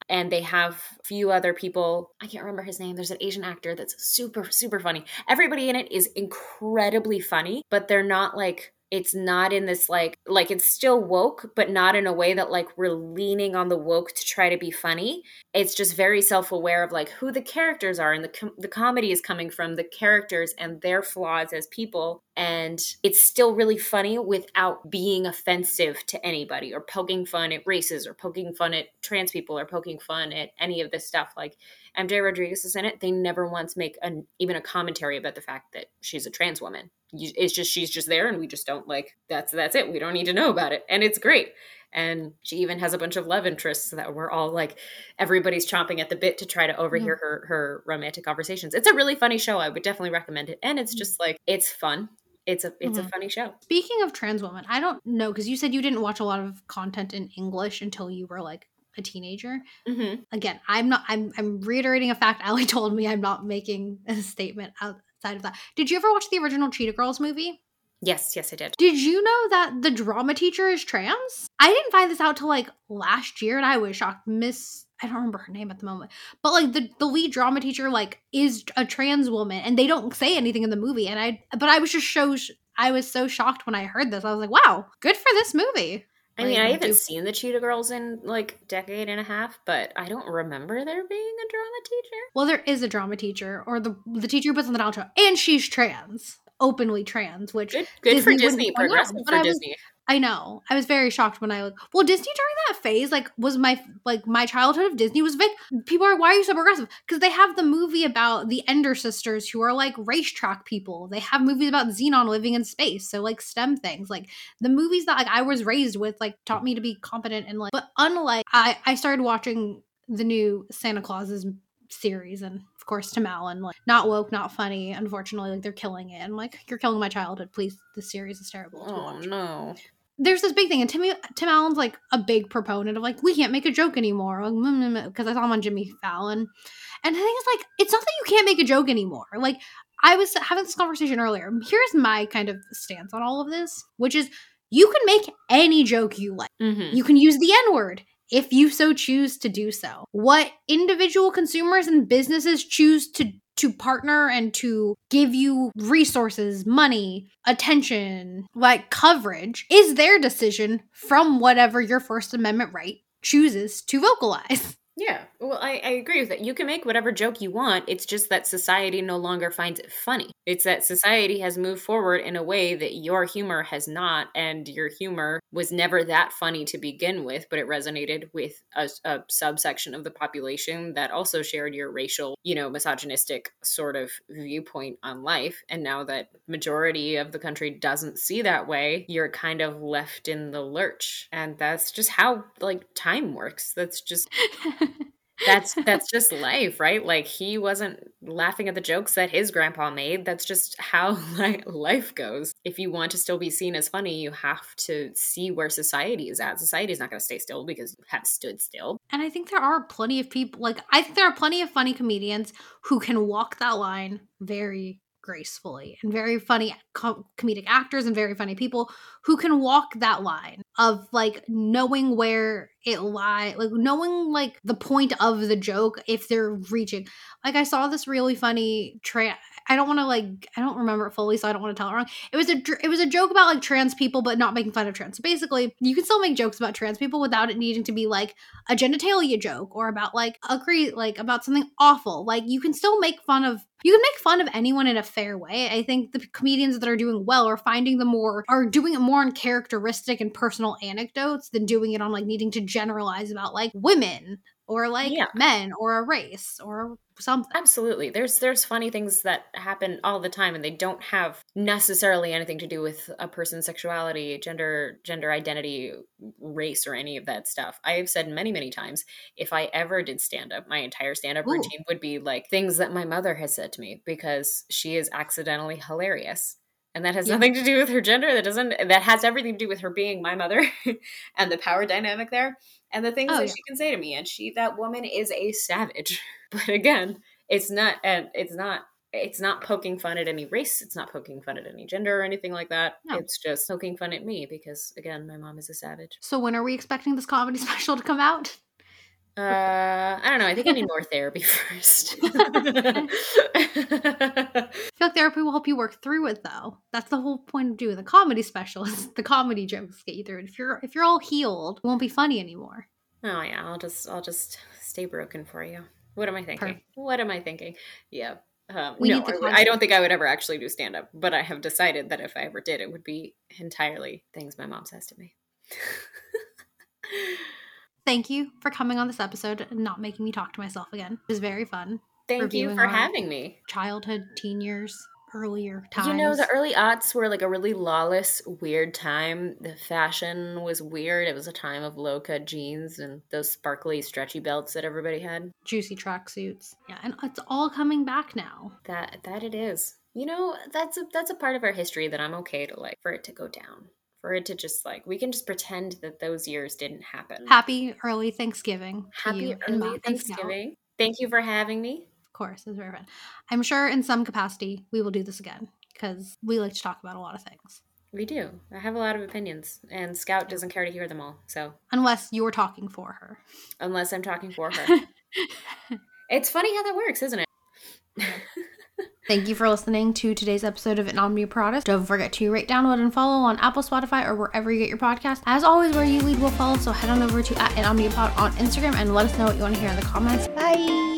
and they have a few other people. I can't remember his name. There's an Asian actor that's super, super funny. Everybody in it is incredibly funny, but they're not like it's not in this like like it's still woke but not in a way that like we're leaning on the woke to try to be funny. It's just very self-aware of like who the characters are and the com- the comedy is coming from the characters and their flaws as people and it's still really funny without being offensive to anybody or poking fun at races or poking fun at trans people or poking fun at any of this stuff like MJ Rodriguez is in it, they never once make an, even a commentary about the fact that she's a trans woman. It's just she's just there, and we just don't like that's that's it. We don't need to know about it, and it's great. And she even has a bunch of love interests that we're all like, everybody's chomping at the bit to try to overhear her her romantic conversations. It's a really funny show. I would definitely recommend it, and it's mm. just like it's fun it's a it's mm-hmm. a funny show. Speaking of trans women, I don't know because you said you didn't watch a lot of content in English until you were like a teenager. Mm-hmm. Again, I'm not. I'm I'm reiterating a fact Ali told me. I'm not making a statement outside of that. Did you ever watch the original Cheetah Girls movie? Yes, yes, I did. Did you know that the drama teacher is trans? I didn't find this out till like last year, and I was shocked. Miss, I don't remember her name at the moment, but like the the lead drama teacher like is a trans woman, and they don't say anything in the movie. And I, but I was just so I was so shocked when I heard this. I was like, wow, good for this movie. I mean, I haven't do- seen the Cheetah Girls in like decade and a half, but I don't remember there being a drama teacher. Well, there is a drama teacher, or the the teacher puts on the outro, and she's trans, openly trans, which good, good Disney for Disney, progressive for Disney. I know. I was very shocked when I like. Well, Disney during that phase, like, was my like my childhood of Disney was big. People are why are you so progressive? Because they have the movie about the Ender sisters who are like racetrack people. They have movies about Zenon living in space, so like STEM things. Like the movies that like I was raised with, like taught me to be competent and like. But unlike I, I started watching the new Santa Clauses series and of course Tim Allen like not woke not funny unfortunately like they're killing it and like you're killing my childhood please this series is terrible oh no there's this big thing, and Tim Tim Allen's like a big proponent of like we can't make a joke anymore, because mm, mm, mm, I saw him on Jimmy Fallon, and the thing is like it's not that you can't make a joke anymore. Like I was having this conversation earlier. Here's my kind of stance on all of this, which is you can make any joke you like. Mm-hmm. You can use the N word if you so choose to do so. What individual consumers and businesses choose to to partner and to give you resources, money, attention, like coverage, is their decision from whatever your First Amendment right chooses to vocalize. Yeah, well, I, I agree with that. You can make whatever joke you want. It's just that society no longer finds it funny. It's that society has moved forward in a way that your humor has not, and your humor was never that funny to begin with, but it resonated with a, a subsection of the population that also shared your racial, you know, misogynistic sort of viewpoint on life. And now that majority of the country doesn't see that way, you're kind of left in the lurch. And that's just how like time works. That's just that's that's just life right? Like he wasn't laughing at the jokes that his grandpa made. That's just how life goes. If you want to still be seen as funny you have to see where society is at. Society is not going to stay still because you have stood still. And i think there are plenty of people like i think there are plenty of funny comedians who can walk that line very gracefully and very funny com- comedic actors and very funny people who can walk that line of like knowing where it lies like knowing like the point of the joke if they're reaching. Like i saw this really funny tra- I don't want to like I don't remember it fully, so I don't want to tell it wrong. It was a it was a joke about like trans people, but not making fun of trans. So basically, you can still make jokes about trans people without it needing to be like a genitalia joke or about like agree like about something awful. Like you can still make fun of you can make fun of anyone in a fair way. I think the comedians that are doing well are finding the more are doing it more on characteristic and personal anecdotes than doing it on like needing to generalize about like women or like yeah. men or a race or something. Absolutely. There's there's funny things that happen all the time and they don't have necessarily anything to do with a person's sexuality, gender, gender identity, race or any of that stuff. I have said many, many times if I ever did stand up, my entire stand up routine would be like things that my mother has said to me because she is accidentally hilarious and that has yeah. nothing to do with her gender that doesn't that has everything to do with her being my mother and the power dynamic there and the things oh, that yeah. she can say to me and she that woman is a savage but again it's not and it's not it's not poking fun at any race it's not poking fun at any gender or anything like that no. it's just poking fun at me because again my mom is a savage so when are we expecting this comedy special to come out uh, I don't know. I think I need more therapy first. I feel like therapy will help you work through it though. That's the whole point of doing the comedy special is the comedy jokes get you through it. If you're if you're all healed, it won't be funny anymore. Oh yeah, I'll just I'll just stay broken for you. What am I thinking? Perfect. What am I thinking? Yeah. Um, we no, I, I don't think I would ever actually do stand up, but I have decided that if I ever did, it would be entirely things my mom says to me. Thank you for coming on this episode and not making me talk to myself again. It was very fun. Thank you for having me. Childhood, teen years, earlier times. You know, the early aughts were like a really lawless, weird time. The fashion was weird. It was a time of low cut jeans and those sparkly, stretchy belts that everybody had. Juicy tracksuits. Yeah, and it's all coming back now. That that it is. You know, that's a that's a part of our history that I'm okay to like for it to go down. For it to just like we can just pretend that those years didn't happen. Happy early Thanksgiving. Happy early Thanksgiving. Thank you for having me Of course, it's very fun. I'm sure in some capacity we will do this again because we like to talk about a lot of things. We do. I have a lot of opinions, and Scout doesn't care to hear them all. So unless you're talking for her, unless I'm talking for her, it's funny how that works, isn't it? Thank you for listening to today's episode of Omnia Paratus. Don't forget to rate, download, and follow on Apple, Spotify, or wherever you get your podcast. As always, where you lead will follow. So head on over to at Omnia Pod on Instagram and let us know what you want to hear in the comments. Bye.